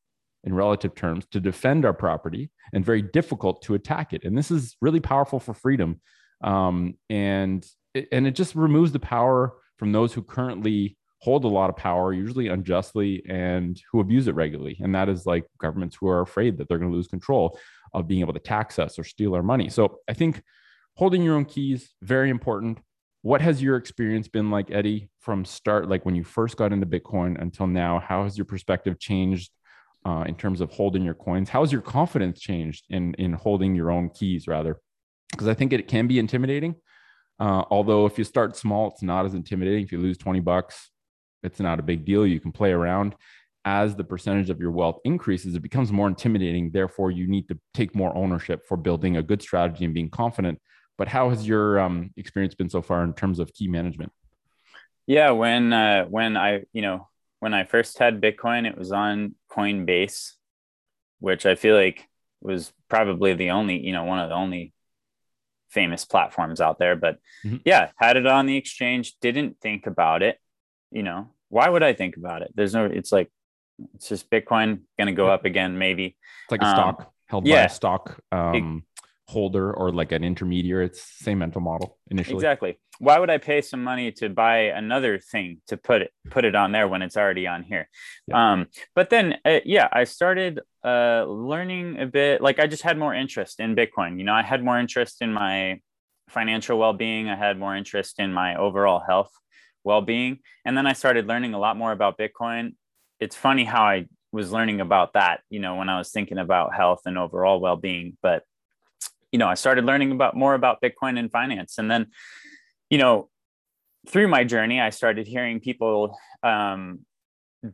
in relative terms to defend our property and very difficult to attack it. And this is really powerful for freedom. Um, and, and it just removes the power from those who currently hold a lot of power, usually unjustly, and who abuse it regularly. And that is like governments who are afraid that they're going to lose control of being able to tax us or steal our money. So I think holding your own keys very important. What has your experience been like, Eddie, from start, like when you first got into Bitcoin until now? How has your perspective changed uh, in terms of holding your coins? How has your confidence changed in in holding your own keys, rather? Because I think it can be intimidating. Uh, although if you start small, it's not as intimidating. If you lose 20 bucks, it's not a big deal. You can play around. As the percentage of your wealth increases, it becomes more intimidating. Therefore, you need to take more ownership for building a good strategy and being confident. But how has your um, experience been so far in terms of key management? Yeah, when uh, when I you know when I first had Bitcoin, it was on Coinbase, which I feel like was probably the only you know one of the only famous platforms out there. But mm-hmm. yeah, had it on the exchange, didn't think about it. You know, why would I think about it? There's no, it's like, it's just Bitcoin going to go up again, maybe. It's like a um, stock held yeah. by a stock um, holder or like an intermediary. It's same mental model initially. Exactly. Why would I pay some money to buy another thing to put it put it on there when it's already on here? Yeah. Um, but then uh, yeah, I started uh, learning a bit. Like I just had more interest in Bitcoin. You know, I had more interest in my financial well being. I had more interest in my overall health well being, and then I started learning a lot more about Bitcoin. It's funny how I was learning about that. You know, when I was thinking about health and overall well being, but you know, I started learning about more about Bitcoin and finance. And then, you know, through my journey, I started hearing people, um,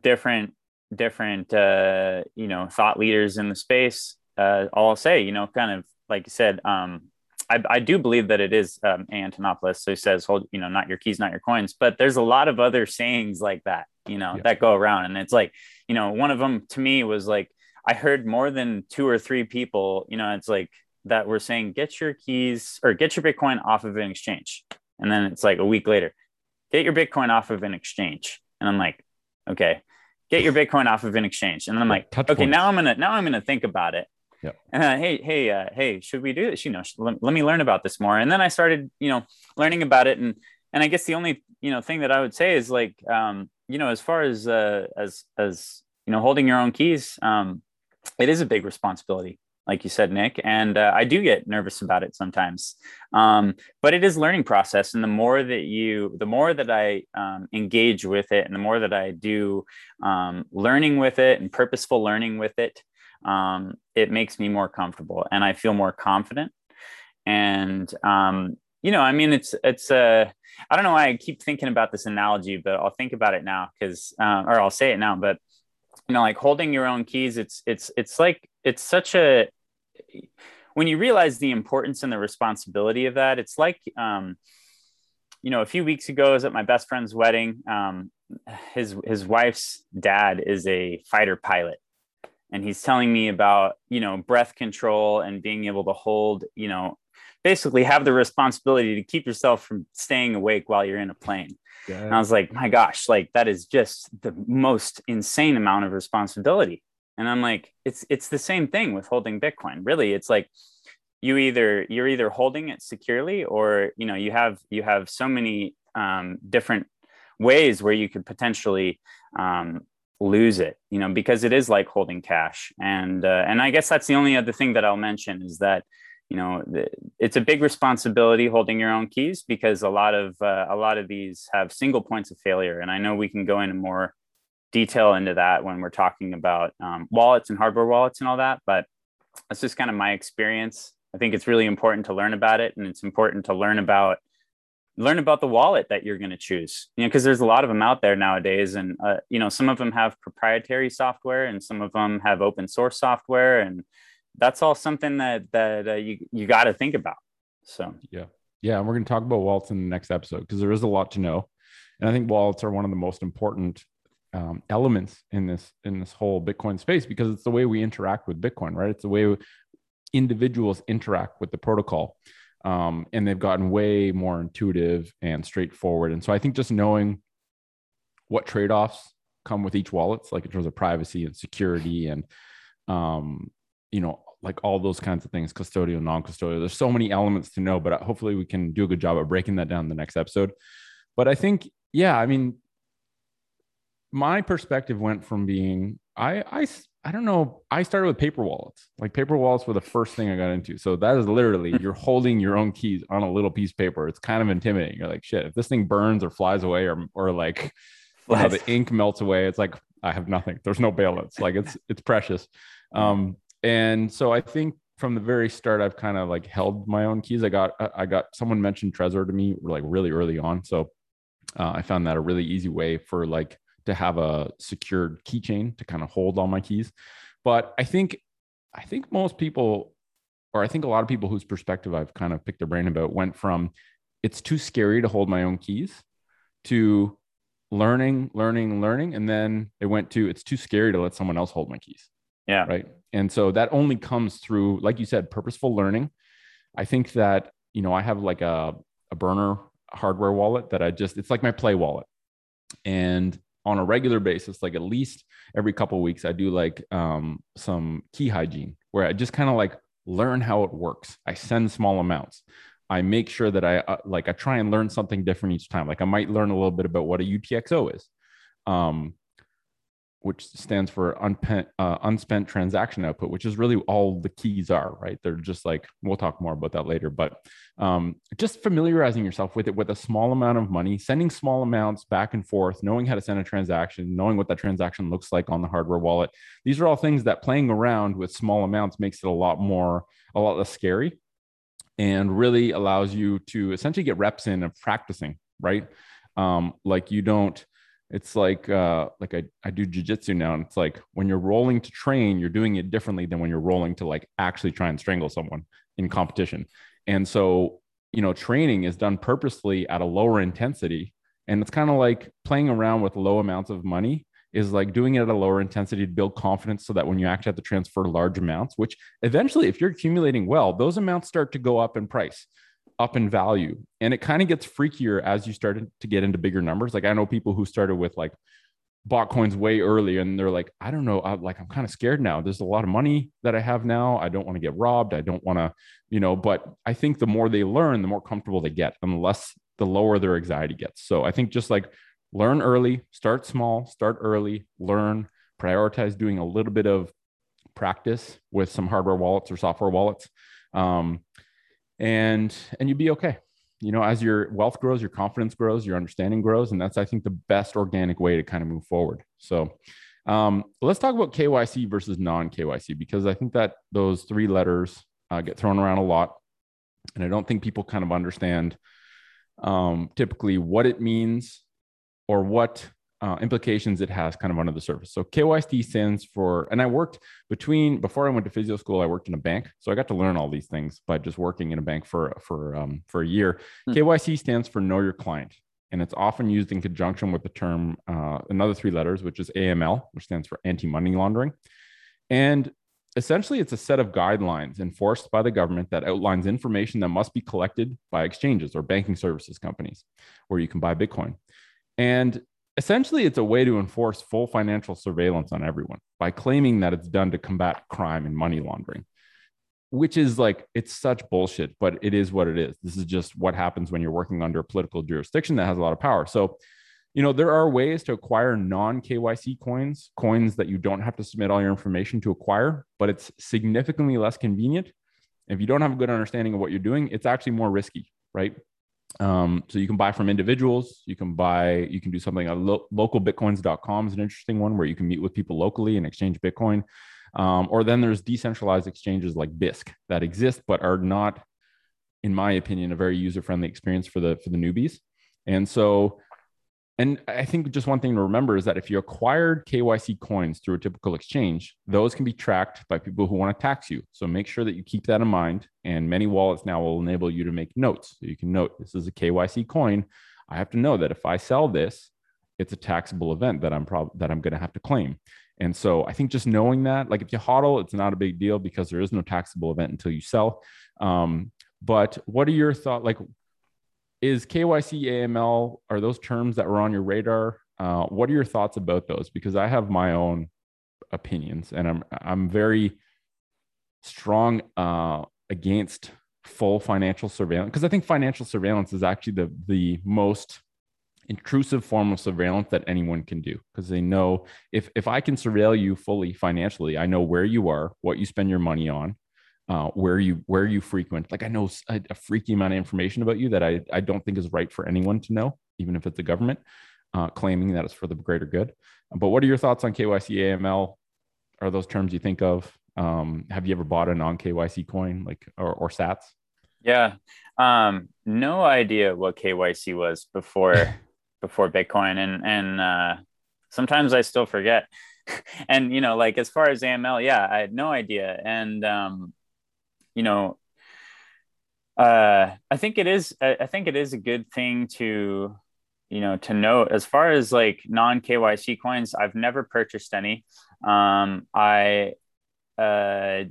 different, different, uh, you know, thought leaders in the space, uh, all say, you know, kind of like you said, um, I, I do believe that it is um, Antonopoulos who says, hold, you know, not your keys, not your coins, but there's a lot of other sayings like that, you know, yeah. that go around. And it's like, you know, one of them to me was like, I heard more than two or three people, you know, it's like, that were saying get your keys or get your bitcoin off of an exchange and then it's like a week later get your bitcoin off of an exchange and i'm like okay get your bitcoin off of an exchange and i'm like Touch okay points. now i'm gonna now i'm gonna think about it yeah. And uh, hey, hey, uh, hey, should we do this? You know, let, let me learn about this more. And then I started, you know, learning about it. And and I guess the only you know thing that I would say is like, um, you know, as far as uh, as as you know, holding your own keys, um, it is a big responsibility like you said, Nick. And uh, I do get nervous about it sometimes. Um, but it is learning process. And the more that you, the more that I um, engage with it and the more that I do um, learning with it and purposeful learning with it, um, it makes me more comfortable and I feel more confident. And, um, you know, I mean, it's, it's, uh, I don't know why I keep thinking about this analogy, but I'll think about it now because, uh, or I'll say it now, but you know like holding your own keys it's it's it's like it's such a when you realize the importance and the responsibility of that it's like um you know a few weeks ago i was at my best friend's wedding um his his wife's dad is a fighter pilot. And he's telling me about you know breath control and being able to hold you know basically have the responsibility to keep yourself from staying awake while you're in a plane yeah. And I was like, my gosh, like that is just the most insane amount of responsibility. And I'm like, it's it's the same thing with holding Bitcoin. Really, it's like you either you're either holding it securely or you know you have you have so many um, different ways where you could potentially um, lose it you know because it is like holding cash and uh, and i guess that's the only other thing that i'll mention is that you know it's a big responsibility holding your own keys because a lot of uh, a lot of these have single points of failure. And i know we can go into more detail into that when we're talking about um, wallets and hardware wallets and all that but that's just kind of my experience. I think it's really important to learn about it and it's important to learn about learn about the wallet that you're going to choose you know because there's a lot of them out there nowadays. And uh, you know some of them have proprietary software and some of them have open source software. And that's all something that that uh, you you got to think about. So yeah, yeah, and we're going to talk about wallets in the next episode because there is a lot to know, and I think wallets are one of the most important um, elements in this in this whole Bitcoin space because it's the way we interact with Bitcoin, right? It's the way individuals interact with the protocol, um, and they've gotten way more intuitive and straightforward. And so I think just knowing what trade offs come with each wallet, like in terms of privacy and security and um, you know like all those kinds of things custodial non-custodial there's so many elements to know but uh, hopefully we can do a good job of breaking that down in the next episode but i think yeah i mean my perspective went from being I I I don't know. I started with paper wallets. Like paper wallets were the first thing I got into. So that is literally you're holding your own keys on a little piece of paper. It's kind of intimidating. You're like, shit, if this thing burns or flies away or or like you know, the ink melts away, it's like I have nothing. There's no balance. Like it's it's precious. Um, and so I think from the very start, I've kind of like held my own keys. I got I got someone mentioned Trezor to me like really early on. So uh, I found that a really easy way for like to have a secured keychain to kind of hold all my keys. But I think I think most people, or I think a lot of people whose perspective I've kind of picked their brain about went from it's too scary to hold my own keys to learning, learning, learning. And then it went to it's too scary to let someone else hold my keys. Yeah. Right. And so that only comes through, like you said, purposeful learning. I think that, you know, I have like a, a burner hardware wallet that I just, it's like my play wallet. And on a regular basis, like at least every couple weeks, I do like um, some key hygiene where I just kind of like learn how it works. I send small amounts. I make sure that I uh, like I try and learn something different each time. Like I might learn a little bit about what a UTXO is. Um, which stands for uh, unspent transaction output, which is really all the keys are, right? They're just like, we'll talk more about that later, but um, just familiarizing yourself with it with a small amount of money, sending small amounts back and forth, knowing how to send a transaction, knowing what that transaction looks like on the hardware wallet. These are all things that playing around with small amounts makes it a lot more, a lot less scary and really allows you to essentially get reps in of practicing, right? Um, like you don't, it's like uh like I, I do jujitsu now and it's like when you're rolling to train you're doing it differently than when you're rolling to like actually try and strangle someone in competition. And so you know training is done purposely at a lower intensity and it's kind of like playing around with low amounts of money is like doing it at a lower intensity to build confidence so that when you actually have to transfer large amounts which eventually if you're accumulating well those amounts start to go up in price up in value. And it kind of gets freakier as you started to get into bigger numbers. Like I know people who started with like bought coins way early and they're like, I don't know, I, like I'm kind of scared now. There's a lot of money that I have now. I don't want to get robbed. I don't want to, you know, but I think the more they learn, the more comfortable they get, unless the less the lower their anxiety gets. So I think just like learn early, start small, start early, learn, prioritize doing a little bit of practice with some hardware wallets or software wallets. Um, and and you'd be okay. You know as your wealth grows your confidence grows your understanding grows and that's i think the best organic way to kind of move forward. So um, let's talk about kyc versus non kyc because i think that those three letters uh, get thrown around a lot and i don't think people kind of understand um, typically what it means or what uh, implications it has kind of under the surface. So KYC stands for, and I worked between before I went to physio school, I worked in a bank, so I got to learn all these things by just working in a bank for for um, for a year. Hmm. KYC stands for Know Your Client, and it's often used in conjunction with the term uh, another three letters, which is AML, which stands for Anti Money Laundering, and essentially it's a set of guidelines enforced by the government that outlines information that must be collected by exchanges or banking services companies where you can buy bitcoin and essentially it's a way to enforce full financial surveillance on everyone by claiming that it's done to combat crime and money laundering which is like it's such bullshit but it is what it is. This is just what happens when you're working under a political jurisdiction that has a lot of power. So you know there are ways to acquire non KYC coins coins that you don't have to submit all your information to acquire but it's significantly less convenient. If you don't have a good understanding of what you're doing it's actually more risky right um, so you can buy from individuals. You can buy, you can do something on lo- localbitcoins.com is an interesting one where you can meet with people locally and exchange Bitcoin. Um, or then there's decentralized exchanges like Bisq that exist, but are not, in my opinion, a very user-friendly experience for the for the newbies. And so and I think just one thing to remember is that if you acquired KYC coins through a typical exchange, those can be tracked by people who want to tax you. So make sure that you keep that in mind. And many wallets now will enable you to make notes. So you can note this is a KYC coin. I have to know that if I sell this, it's a taxable event that I'm prob- that I'm going to have to claim. And so I think just knowing that, like if you hodl, it's not a big deal because there is no taxable event until you sell. Um, but what are your thoughts? Like, is KYC AML are those terms that were on your radar? Uh, what are your thoughts about those? Because I have my own opinions, and I'm I'm very strong uh, against full financial surveillance because I think financial surveillance is actually the the most intrusive form of surveillance that anyone can do because they know if if I can surveil you fully financially, I know where you are, what you spend your money on, uh, where you where you frequent. Like I know a, a, freaky amount of information about you that I I don't think is right for anyone to know, even if it's the government uh, claiming that it's for the greater good. But what are your thoughts on KYC AML? Are those terms you think of? Um, have you ever bought a non KYC coin like or, or Sats? Yeah, um, no idea what KYC was before before Bitcoin, and and uh, sometimes I still forget. and you know, like as far as AML, yeah, I had no idea, and um, you know, uh, I think it is. I think it is a good thing to you know to note as far as like non KYC coins. I've never purchased any. Um, I uh,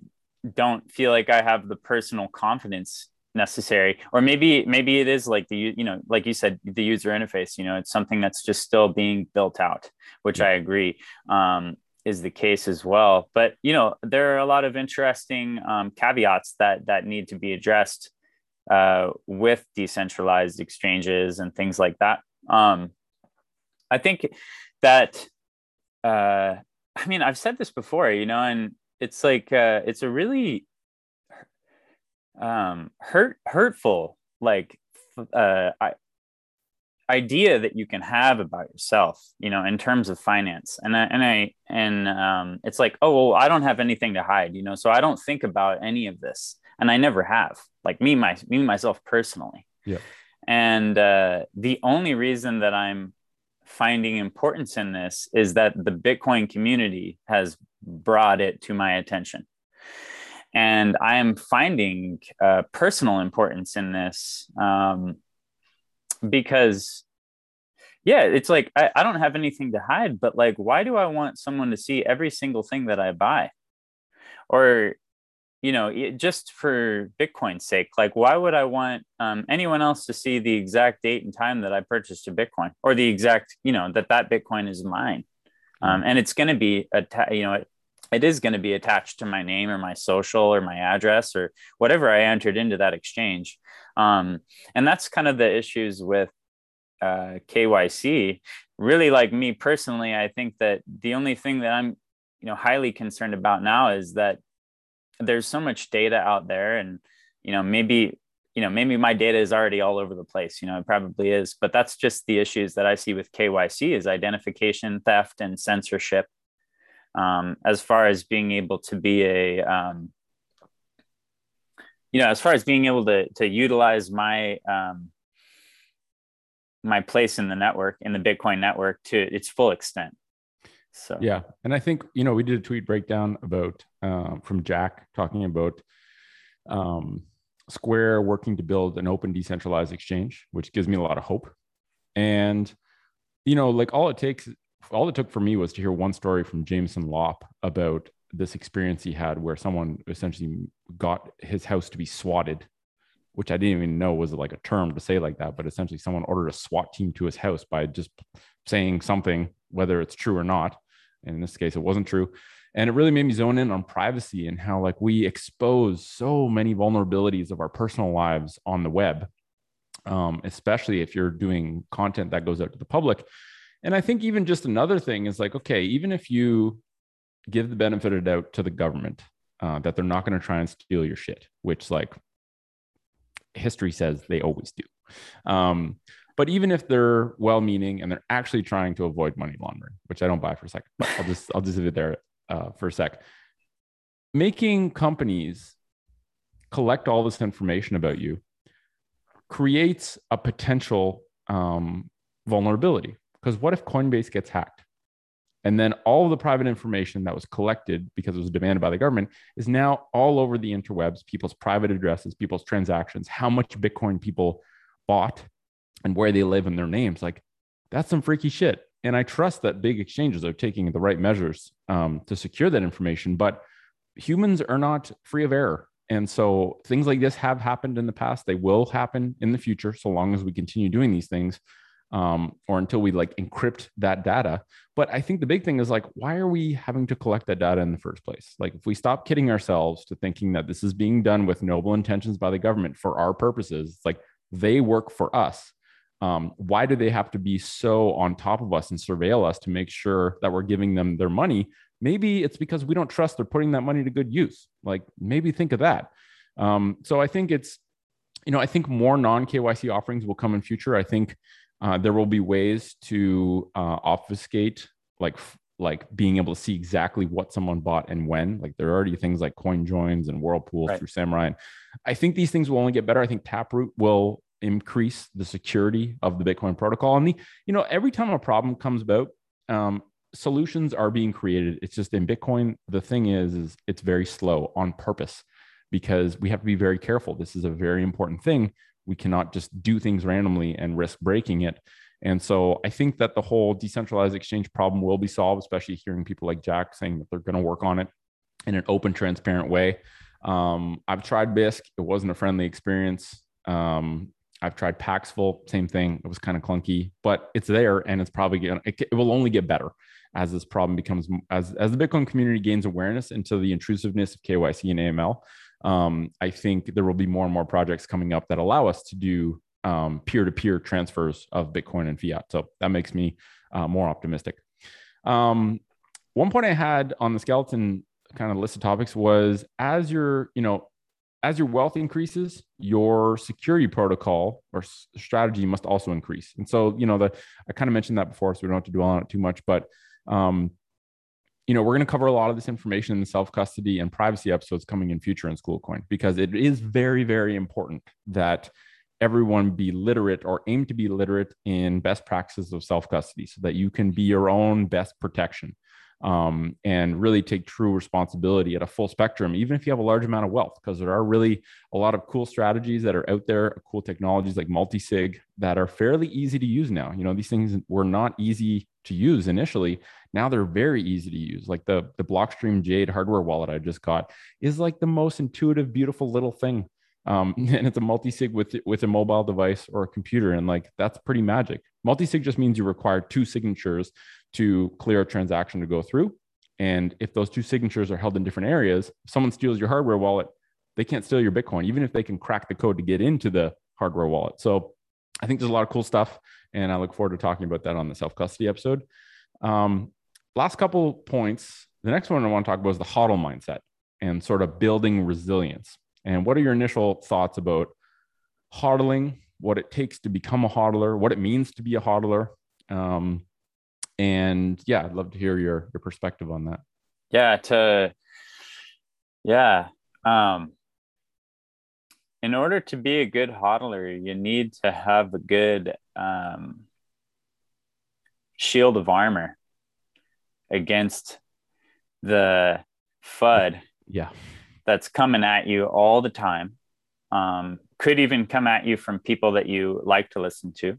don't feel like I have the personal confidence necessary or maybe maybe it is like the you know like you said the user interface you know it's something that's just still being built out which i agree um, is the case as well. But you know there are a lot of interesting um, caveats that that need to be addressed uh, with decentralized exchanges and things like that. Um, i think that uh, i mean i've said this before you know and it's like uh, it's a really um, hurt hurtful like uh, I, idea that you can have about yourself you know in terms of finance. And I, and I and um, it's like oh well I don't have anything to hide you know? So I don't think about any of this. And I never have like me my me myself personally. Yeah. And uh, the only reason that I'm finding importance in this is that the Bitcoin community has brought it to my attention. And I am finding uh, personal importance in this um, because, yeah, it's like I, I don't have anything to hide, but like, why do I want someone to see every single thing that I buy? Or, you know, just for Bitcoin's sake, like, why would I want um, anyone else to see the exact date and time that I purchased a Bitcoin or the exact, you know, that that Bitcoin is mine? Um, and it's going to be a, you know, it is going to be attached to my name or my social or my address or whatever I entered into that exchange. Um, and that's kind of the issues with uh, KYC. Really, like me personally, I think that the only thing that I'm, you know, highly concerned about now is that there's so much data out there, and you know, maybe you know maybe my data is already all over the place you know it probably is but that's just the issues that i see with kyc is identification theft and censorship um, as far as being able to be a um, you know as far as being able to to utilize my um, my place in the network in the bitcoin network to its full extent. So. Yeah. And i think you know we did a tweet breakdown about uh, from jack talking about um, square working to build an open decentralized exchange which gives me a lot of hope. And you know like all it takes all it took for me was to hear one story from Jameson Lopp about this experience he had where someone essentially got his house to be swatted, which I didn't even know was like a term to say like that, but essentially someone ordered a SWAT team to his house by just saying something, whether it's true or not. And in this case, it wasn't true. And it really made me zone in on privacy and how like we expose so many vulnerabilities of our personal lives on the web, um, especially if you're doing content that goes out to the public and I think even just another thing is like, okay, even if you give the benefit of doubt to the government uh, that they're not going to try and steal your shit, which like history says they always do. Um, but even if they're well-meaning and they're actually trying to avoid money laundering, which I don't buy for a second, but I'll just I'll just leave it there uh, for a sec. Making companies collect all this information about you creates a potential um, vulnerability because what if Coinbase gets hacked? And then all of the private information that was collected because it was demanded by the government is now all over the interwebs, people's private addresses, people's transactions, how much Bitcoin people bought and where they live and their names. Like that's some freaky shit. And I trust that big exchanges are taking the right measures um, to secure that information, but humans are not free of error. And so things like this have happened in the past. They will happen in the future, so long as we continue doing these things um, or until we like encrypt that data. But I think the big thing is like, why are we having to collect that data in the first place? Like, if we stop kidding ourselves to thinking that this is being done with noble intentions by the government for our purposes, like they work for us. um, why do they have to be so on top of us and surveil us to make sure that we're giving them their money? Maybe it's because we don't trust they're putting that money to good use. Like maybe think of that. Um, so I think it's, you know, I think more non KYC offerings will come in future. I think uh, there will be ways to uh, obfuscate like like being able to see exactly what someone bought and when. Like there are already things like coin joins and whirlpools right. through Samourai. And I think these things will only get better. I think Taproot will increase the security of the Bitcoin protocol. And the, you know, every time a problem comes about, um, solutions are being created. It's just in Bitcoin, the thing is, is it's very slow on purpose because we have to be very careful. This is a very important thing. We cannot just do things randomly and risk breaking it. And so I think that the whole decentralized exchange problem will be solved, especially hearing people like Jack saying that they're going to work on it in an open, transparent way. Um, I've tried Bisq. It wasn't a friendly experience. Um, I've tried Paxful, same thing. It was kind of clunky, but it's there and it's probably going it, it will only get better as this problem becomes as as the Bitcoin community gains awareness into the intrusiveness of KYC and AML. Um, I think there will be more and more projects coming up that allow us to do um, peer-to-peer transfers of Bitcoin and fiat. So that makes me uh, more optimistic. Um, one point I had on the skeleton kind of list of topics was as your, you know, as your wealth increases, your security protocol or strategy must also increase. And so, you know, the I kind of mentioned that before, so we don't have to dwell on it too much. But um, you know, we're going to cover a lot of this information in the self custody and privacy episodes coming in future in Schoolcoin because it is very, very important that everyone be literate or aim to be literate in best practices of self custody so that you can be your own best protection um, and really take true responsibility at a full spectrum, even if you have a large amount of wealth, because there are really a lot of cool strategies that are out there, cool technologies like multi-sig that are fairly easy to use now. You know, these things were not easy to use initially. Now they're very easy to use. Like the the Blockstream Jade hardware wallet I just got is like the most intuitive, beautiful little thing um, and it's a multi-sig with with a mobile device or a computer and like that's pretty magic multi-sig just means you require two signatures to clear a transaction to go through. And if those two signatures are held in different areas if someone steals your hardware wallet they can't steal your bitcoin even if they can crack the code to get into the hardware wallet. So i think there's a lot of cool stuff and i look forward to talking about that on the self-custody episode. Um, last couple points. The next one i want to talk about is the hodl mindset and sort of building resilience. And what are your initial thoughts about hodling, what it takes to become a hodler, what it means to be a hodler? Um, and yeah, I'd love to hear your your perspective on that. Yeah, to yeah. Um, in order to be a good hodler, you need to have a good um, shield of armor against the FUD. Yeah that's coming at you all the time. Um, could even come at you from people that you like to listen to,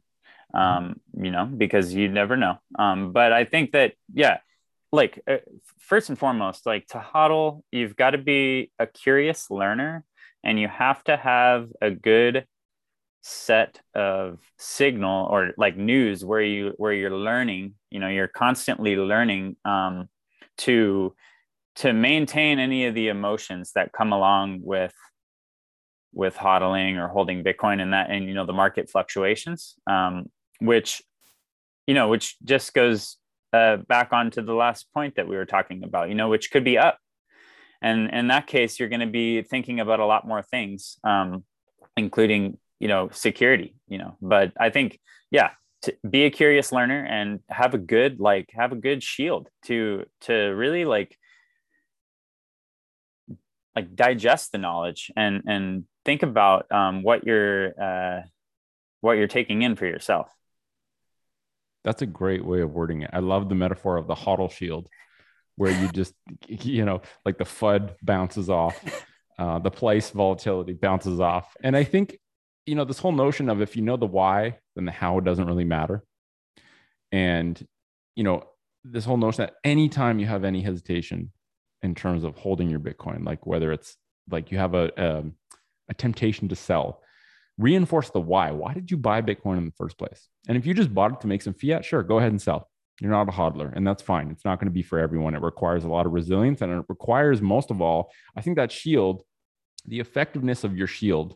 um, you know, because you never know. Um, but I think that, yeah, like uh, first and foremost, like to hodl, you've got to be a curious learner and you have to have a good set of signal or like news where you where you're learning you know you're constantly learning um, to to maintain any of the emotions that come along with with hodling or holding bitcoin and that and you know the market fluctuations um, which you know which just goes uh, back onto the last point that we were talking about you know which could be up. And in that case you're going to be thinking about a lot more things um, including you know security you know. But i think yeah to be a curious learner and have a good like have a good shield to to really like like digest the knowledge and and think about um, what you're uh, what you're taking in for yourself that's a great way of wording it. I love the metaphor of the hodl shield where you just you know like the fud bounces off uh, the place volatility bounces off. And i think you know this whole notion of if you know the why then the how doesn't really matter. And you know this whole notion that anytime you have any hesitation in terms of holding your Bitcoin, like whether it's like you have a, a, um, a temptation to sell, reinforce the why. Why did you buy Bitcoin in the first place? And if you just bought it to make some fiat, sure, go ahead and sell. You're not a hodler, and that's fine. It's not going to be for everyone. It requires a lot of resilience, and it requires most of all, I think that shield, the effectiveness of your shield,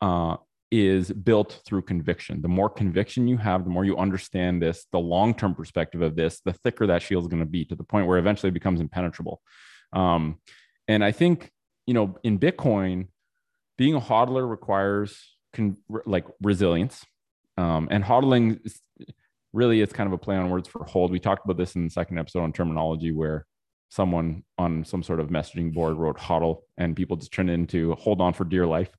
uh, is built through conviction. The more conviction you have, the more you understand this, the long term perspective of this, the thicker that shield is going to be to the point where eventually it becomes impenetrable. Um, and I think, you know, in Bitcoin, being a hodler requires con- like resilience. Um, and hodling is, really is kind of a play on words for hold. We talked about this in the second episode on terminology where someone on some sort of messaging board wrote hodl and people just turned it into hold on for dear life,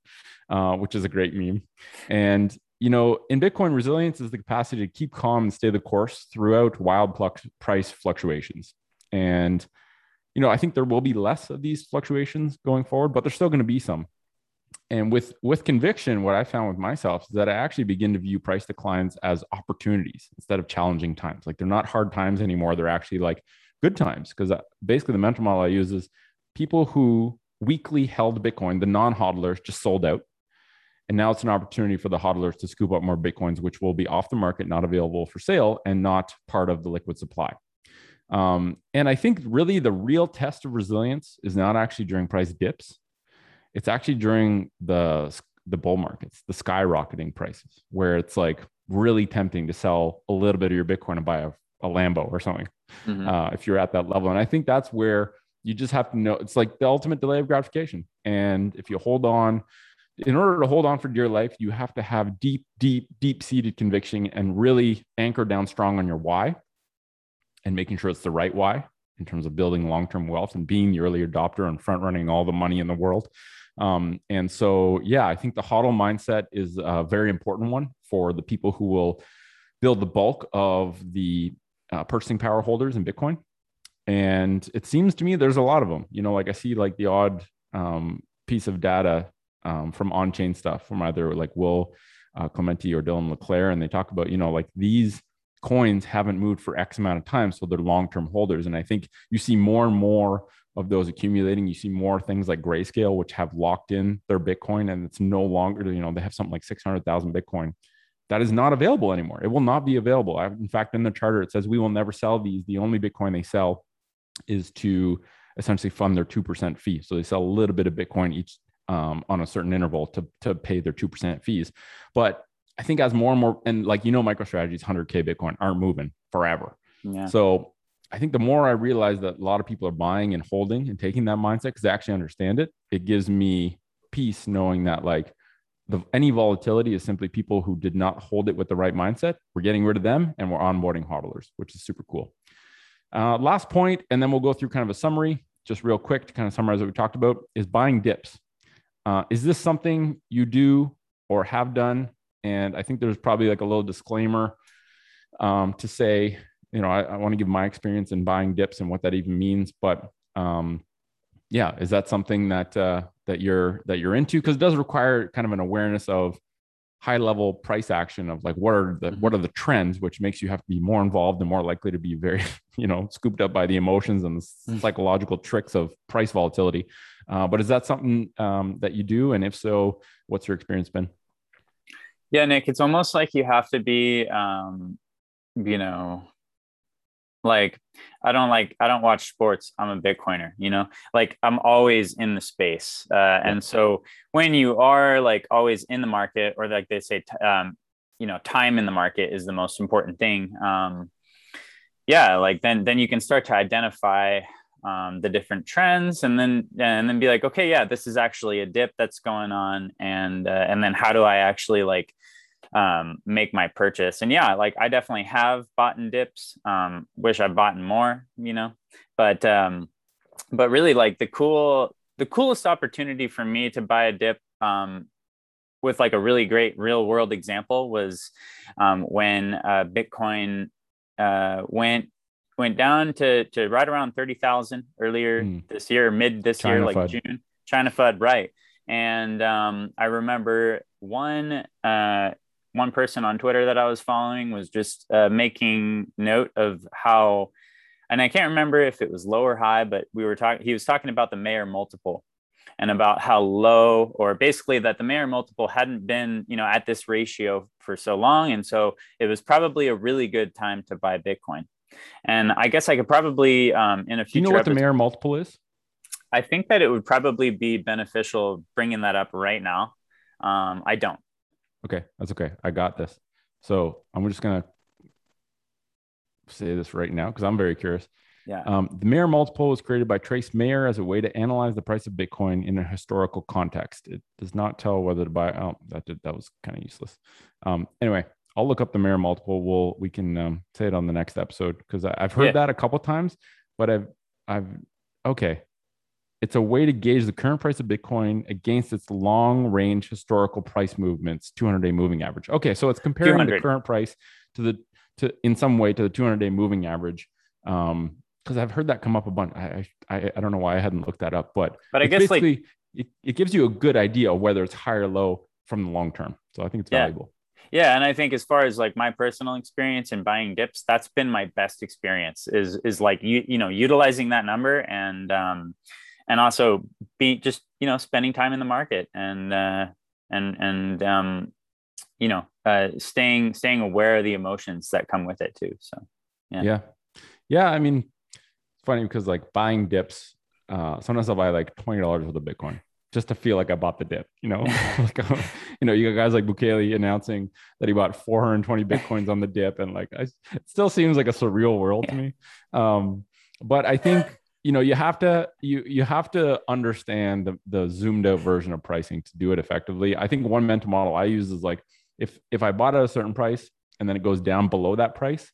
uh, which is a great meme. And, you know, in Bitcoin, resilience is the capacity to keep calm and stay the course throughout wild price fluctuations. And, you know, I think there will be less of these fluctuations going forward, but there's still going to be some. And with with conviction, what I found with myself is that I actually begin to view price declines as opportunities instead of challenging times. Like they're not hard times anymore; they're actually like good times because uh, basically the mental model I use is people who weekly held Bitcoin, the non-hodlers, just sold out. And now it's an opportunity for the hodlers to scoop up more Bitcoins, which will be off the market, not available for sale, and not part of the liquid supply. Um, and I think really the real test of resilience is not actually during price dips. It's actually during the the bull markets, the skyrocketing prices, where it's like really tempting to sell a little bit of your Bitcoin and buy a, a Lambo or something mm-hmm. uh, if you're at that level. And I think that's where you just have to know it's like the ultimate delay of gratification. And if you hold on, in order to hold on for dear life, you have to have deep, deep, deep seated conviction and really anchor down strong on your why and making sure it's the right why in terms of building long term wealth and being the early adopter and front running all the money in the world. Um, and so, yeah, I think the HODL mindset is a very important one for the people who will build the bulk of the uh, purchasing power holders in Bitcoin. And it seems to me there's a lot of them. You know, like I see like the odd um, piece of data um, from on chain stuff from either like Will uh, Clemente or Dylan LeClaire, and they talk about, you know, like these coins haven't moved for X amount of time. So they're long term holders. And I think you see more and more of those accumulating. You see more things like Grayscale, which have locked in their Bitcoin and it's no longer, you know, they have something like 600,000 Bitcoin. That is not available anymore. It will not be available. I, in fact, in the charter, it says we will never sell these. The only Bitcoin they sell is to essentially fund their 2% fee. So they sell a little bit of Bitcoin each um, on a certain interval to, to pay their 2% fees. But I think as more and more, and like, you know, MicroStrategy's 100K Bitcoin aren't moving forever. Yeah. So I think the more I realize that a lot of people are buying and holding and taking that mindset because they actually understand it, it gives me peace knowing that like the, any volatility is simply people who did not hold it with the right mindset. We're getting rid of them and we're onboarding hodlers, which is super cool. Uh, last point, and then we'll go through kind of a summary, just real quick to kind of summarize what we talked about, is buying dips. Uh, is this something you do or have done? And I think there's probably like a little disclaimer um, to say you know, I, I want to give my experience in buying dips and what that even means. But um, yeah, is that something that uh, that you're that you're into? Because it does require kind of an awareness of high level price action of like what are the mm-hmm. what are the trends which makes you have to be more involved and more likely to be very you know scooped up by the emotions and the mm. psychological tricks of price volatility uh, but is that something um, that you do and if so what's your experience been yeah nick it's almost like you have to be um, you know like i don't like i don't watch sports. I'm a bitcoiner you know? Like i'm always in the space. Uh, and so when you are like always in the market or like they say um, you know time in the market is the most important thing um, yeah like then then you can start to identify um, the different trends and then and then be like okay yeah this is actually a dip that's going on and uh, and then how do i actually like um, make my purchase. And yeah, like I definitely have bought in dips. Um, wish I bought in more, you know, but um, but really like the cool the coolest opportunity for me to buy a dip um, with like a really great real world example was um, when uh, Bitcoin uh, went went down to to right around thirty thousand earlier mm. this year, mid this China year, like FUD. June. China FUD, right? And um, I remember one uh, one person on Twitter that I was following was just uh, making note of how, and I can't remember if it was low or high, but we were talking, he was talking about the Mayer multiple and about how low, or basically that the Mayer multiple hadn't been, you know, at this ratio for so long. And so it was probably a really good time to buy Bitcoin. And I guess I could probably, um, in a future. Do you know what episode, the Mayer multiple is? I think that it would probably be beneficial bringing that up right now. Um, I don't. Okay, that's okay. I got this. So I'm just gonna say this right now because I'm very curious. Yeah. Um, the Mayer multiple was created by Trace Mayer as a way to analyze the price of Bitcoin in a historical context. It does not tell whether to buy. Oh, that did, that was kind of useless. Um, anyway, I'll look up the Mayer multiple. We'll we can um, say it on the next episode because I've heard yeah. that a couple times, but I've I've okay. It's a way to gauge the current price of Bitcoin against its long range historical price movements, 200 day moving average. Okay, so it's comparing 200. the current price to the to in some way to the 200 day moving average. Um, because I've heard that come up a bunch. I, I I don't know why I hadn't looked that up, but but I guess like it, it gives you a good idea of whether it's high or low from the long term. So I think it's yeah. valuable. Yeah, and I think as far as like my personal experience in buying dips, that's been my best experience. Is is like you you know utilizing that number and um and also be just you know spending time in the market and uh and and um you know uh staying staying aware of the emotions that come with it too. So yeah. Yeah. Yeah, I mean it's funny because like buying dips, uh sometimes I'll buy like $20 worth of Bitcoin just to feel like I bought the dip, you know, like, you know, you got guys like Bukele announcing that he bought 420 Bitcoins on the dip. And like, I, it still seems like a surreal world to me. Um, but I think, you know, you have to, you, you have to understand the, the zoomed out version of pricing to do it effectively. I think one mental model I use is like, if, if I bought at a certain price and then it goes down below that price,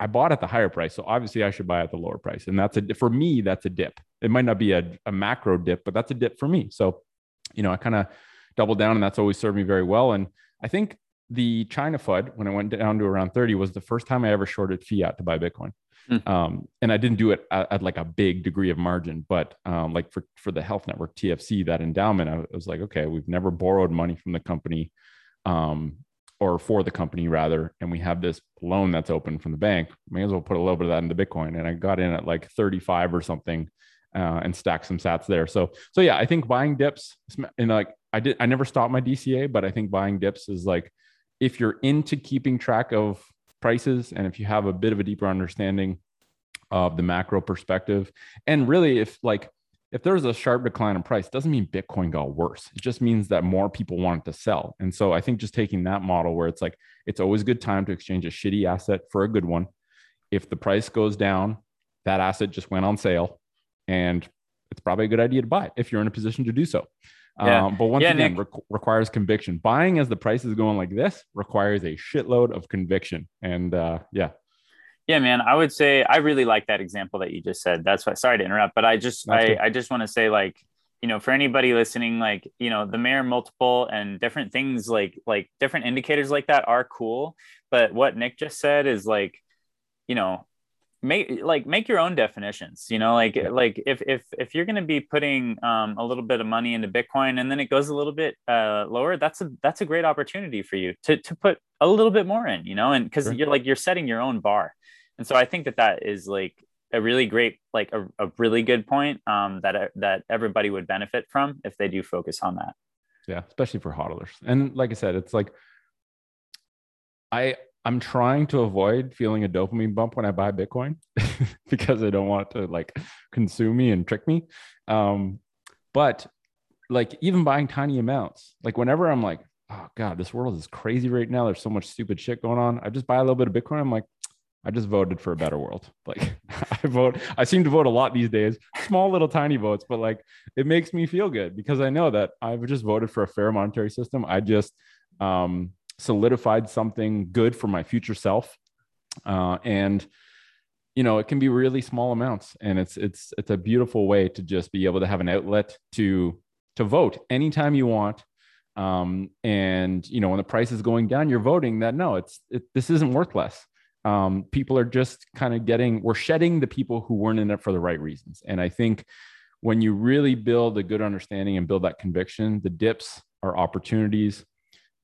I bought at the higher price. So obviously I should buy at the lower price. And that's a, for me, that's a dip. It might not be a, a macro dip, but that's a dip for me. So, you know, I kind of doubled down and that's always served me very well. And I think the China FUD, when I went down to around 30, was the first time I ever shorted fiat to buy Bitcoin. Mm. Um, and I didn't do it at, at, like a big degree of margin, but um, like for, for the health network TFC, that endowment, I was like, okay, we've never borrowed money from the company. Um, or for the company rather, and we have this loan that's open from the bank, may as well put a little bit of that into Bitcoin. And I got in at like 35 or something uh, and stack some sats there. So, so yeah, I think buying dips and like I did, I never stopped my DCA, but I think buying dips is like, if you're into keeping track of prices and if you have a bit of a deeper understanding of the macro perspective, and really if like if there's a sharp decline in price, doesn't mean Bitcoin got worse. It just means that more people wanted to sell. And so I think just taking that model where it's like, it's always a good time to exchange a shitty asset for a good one. If the price goes down, that asset just went on sale and it's probably a good idea to buy if you're in a position to do so. Yeah. Um, but once yeah, again, re- requires conviction. Buying as the price is going like this requires a shitload of conviction. And uh, yeah, yeah, man, I would say I really like that example that you just said. That's why sorry to interrupt, but I just I, I just want to say like, you know, for anybody listening, like, you know, the Mayer multiple and different things like like different indicators like that are cool. But what Nick just said is like, you know, make like make your own definitions you know like yeah. like if if if you're going to be putting um, a little bit of money into bitcoin and then it goes a little bit uh, lower that's a that's a great opportunity for you to to put a little bit more in you know and because sure. you're like you're setting your own bar and so i think that that is like a really great like a, a really good point um, that that everybody would benefit from if they do focus on that yeah especially for hodlers and like i said it's like i i'm trying to avoid feeling a dopamine bump when i buy bitcoin because i don't want to like consume me and trick me. Um, but like even buying tiny amounts like whenever i'm like oh god this world is crazy right now. There's so much stupid shit going on. I just buy a little bit of bitcoin. I'm like I just voted for a better world. Like I vote, I seem to vote a lot these days, small little tiny votes, but like it makes me feel good because I know that I've just voted for a fair monetary system. I just um, solidified something good for my future self. Uh, and you know, it can be really small amounts and it's it's it's a beautiful way to just be able to have an outlet to to vote anytime you want. Um, and you know when the price is going down you're voting that no it's it, this isn't worth less. Um, people are just kind of getting we're shedding the people who weren't in it for the right reasons. And i think when you really build a good understanding and build that conviction the dips are opportunities.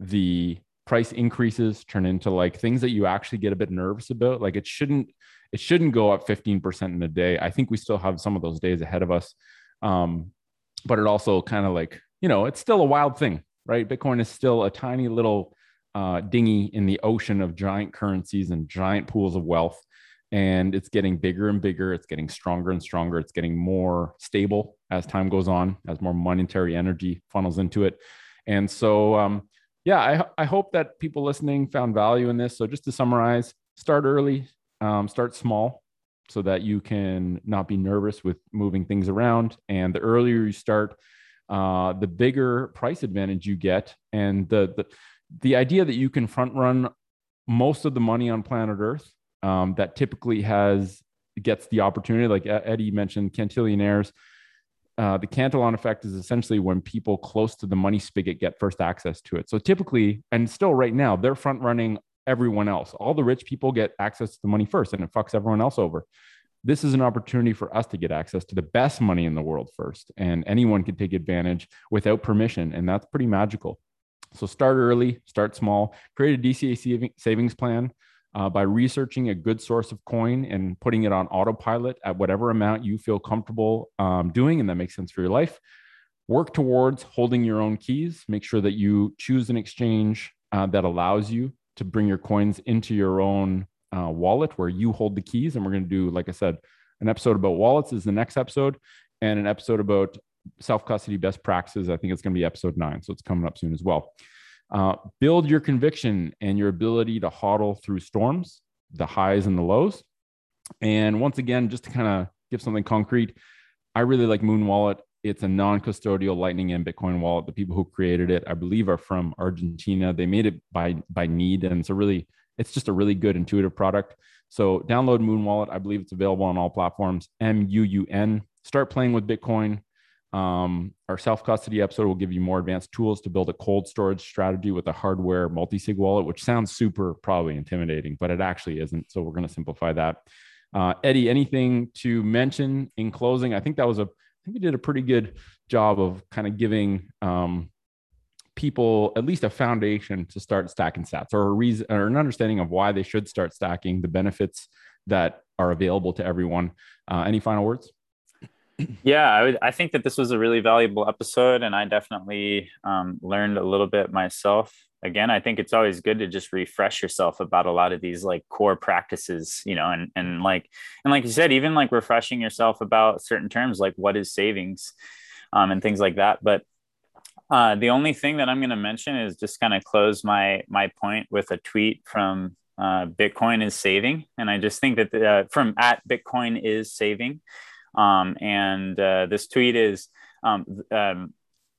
The price increases turn into like things that you actually get a bit nervous about like it shouldn't it shouldn't go up 15% in a day i think we still have some of those days ahead of us um, but it also kind of like you know it's still a wild thing right bitcoin is still a tiny little uh, dinghy in the ocean of giant currencies and giant pools of wealth. And it's getting bigger and bigger. It's getting stronger and stronger. It's getting more stable as time goes on, as more monetary energy funnels into it. And so, um, yeah, I, I hope that people listening found value in this. So just to summarize, start early, um, start small so that you can not be nervous with moving things around. And the earlier you start, uh, the bigger price advantage you get. And the, the, the idea that you can front run most of the money on planet Earth um, that typically has gets the opportunity, like Eddie mentioned, cantillionaires. Uh, the Cantillon effect is essentially when people close to the money spigot get first access to it. So typically, and still right now, they're front running everyone else. All the rich people get access to the money first, and it fucks everyone else over. This is an opportunity for us to get access to the best money in the world first, and anyone can take advantage without permission, and that's pretty magical. So start early, start small, create a DCA savings plan uh, by researching a good source of coin and putting it on autopilot at whatever amount you feel comfortable um, doing and that makes sense for your life. Work towards holding your own keys. Make sure that you choose an exchange uh, that allows you to bring your coins into your own uh, wallet where you hold the keys. And we're going to do, like I said, an episode about wallets is the next episode, and an episode about self custody best practices. I think it's going to be episode nine. So it's coming up soon as well. Uh, build your conviction and your ability to hodl through storms, the highs and the lows. And once again, just to kind of give something concrete, I really like Muun Wallet. It's a non-custodial Lightning and Bitcoin wallet. The people who created it, I believe, are from Argentina. They made it by by need, and it's a really, it's just a really good intuitive product. So download Muun Wallet. I believe it's available on all platforms. M U U N. Start playing with Bitcoin. Um, our self custody episode will give you more advanced tools to build a cold storage strategy with a hardware multi sig wallet, which sounds super probably intimidating, but it actually isn't. So we're going to simplify that. Uh, Eddie, anything to mention in closing? I think that was a, I think we did a pretty good job of kind of giving um, people at least a foundation to start stacking sats or a reason or an understanding of why they should start stacking the benefits that are available to everyone. Uh, any final words? Yeah I, would, I think that this was a really valuable episode and i definitely um, learned a little bit myself. Again i think it's always good to just refresh yourself about a lot of these like core practices you know and and like and like you said even like refreshing yourself about certain terms like what is savings um, and things like that. But uh, the only thing that i'm going to mention is just kind of close my my point with a tweet from uh, bitcoin is saving and i just think that the, uh, from at bitcoin is saving um, and uh, this tweet is, um, um,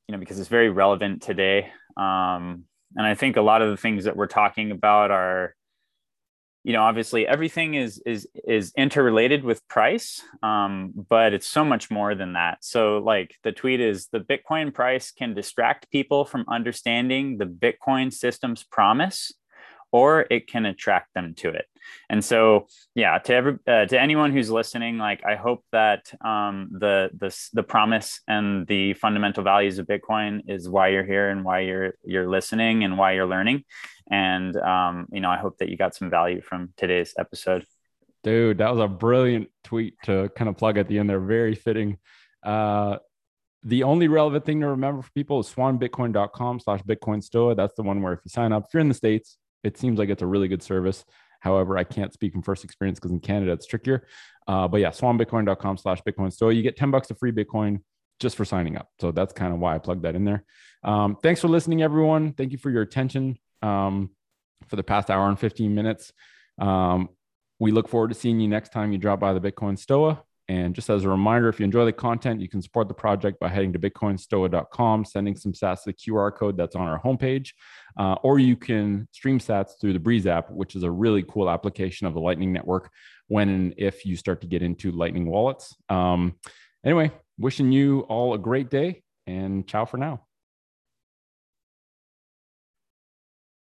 you know, because it's very relevant today. Um, and I think a lot of the things that we're talking about are, you know, obviously everything is is is interrelated with price, um, but it's so much more than that. So, like the tweet is, the Bitcoin price can distract people from understanding the Bitcoin system's promise or it can attract them to it. And so, yeah, to every uh, to anyone who's listening, like I hope that um, the the the promise and the fundamental values of Bitcoin is why you're here and why you're you're listening and why you're learning. And um, you know, I hope that you got some value from today's episode. Dude, that was a brilliant tweet to kind of plug at the end there. Very fitting. Uh, the only relevant thing to remember for people is swanbitcoin.com slash bitcoin stoa. That's the one where if you sign up, if you're in the States, it seems like it's a really good service. However, I can't speak from first experience because in Canada it's trickier. Uh, but yeah, swanbitcoin.com slash Bitcoin Stoa. You get 10 bucks of free Bitcoin just for signing up. So that's kind of why I plugged that in there. Um, thanks for listening, everyone. Thank you for your attention um, for the past hour and 15 minutes. Um, we look forward to seeing you next time you drop by the Bitcoin Stoa. And just as a reminder, if you enjoy the content, you can support the project by heading to bitcoinstoa.com, sending some sats to the QR code that's on our homepage, uh, or you can stream sats through the Breeze app, which is a really cool application of the Lightning Network when and if you start to get into Lightning wallets. Um, anyway, wishing you all a great day and ciao for now.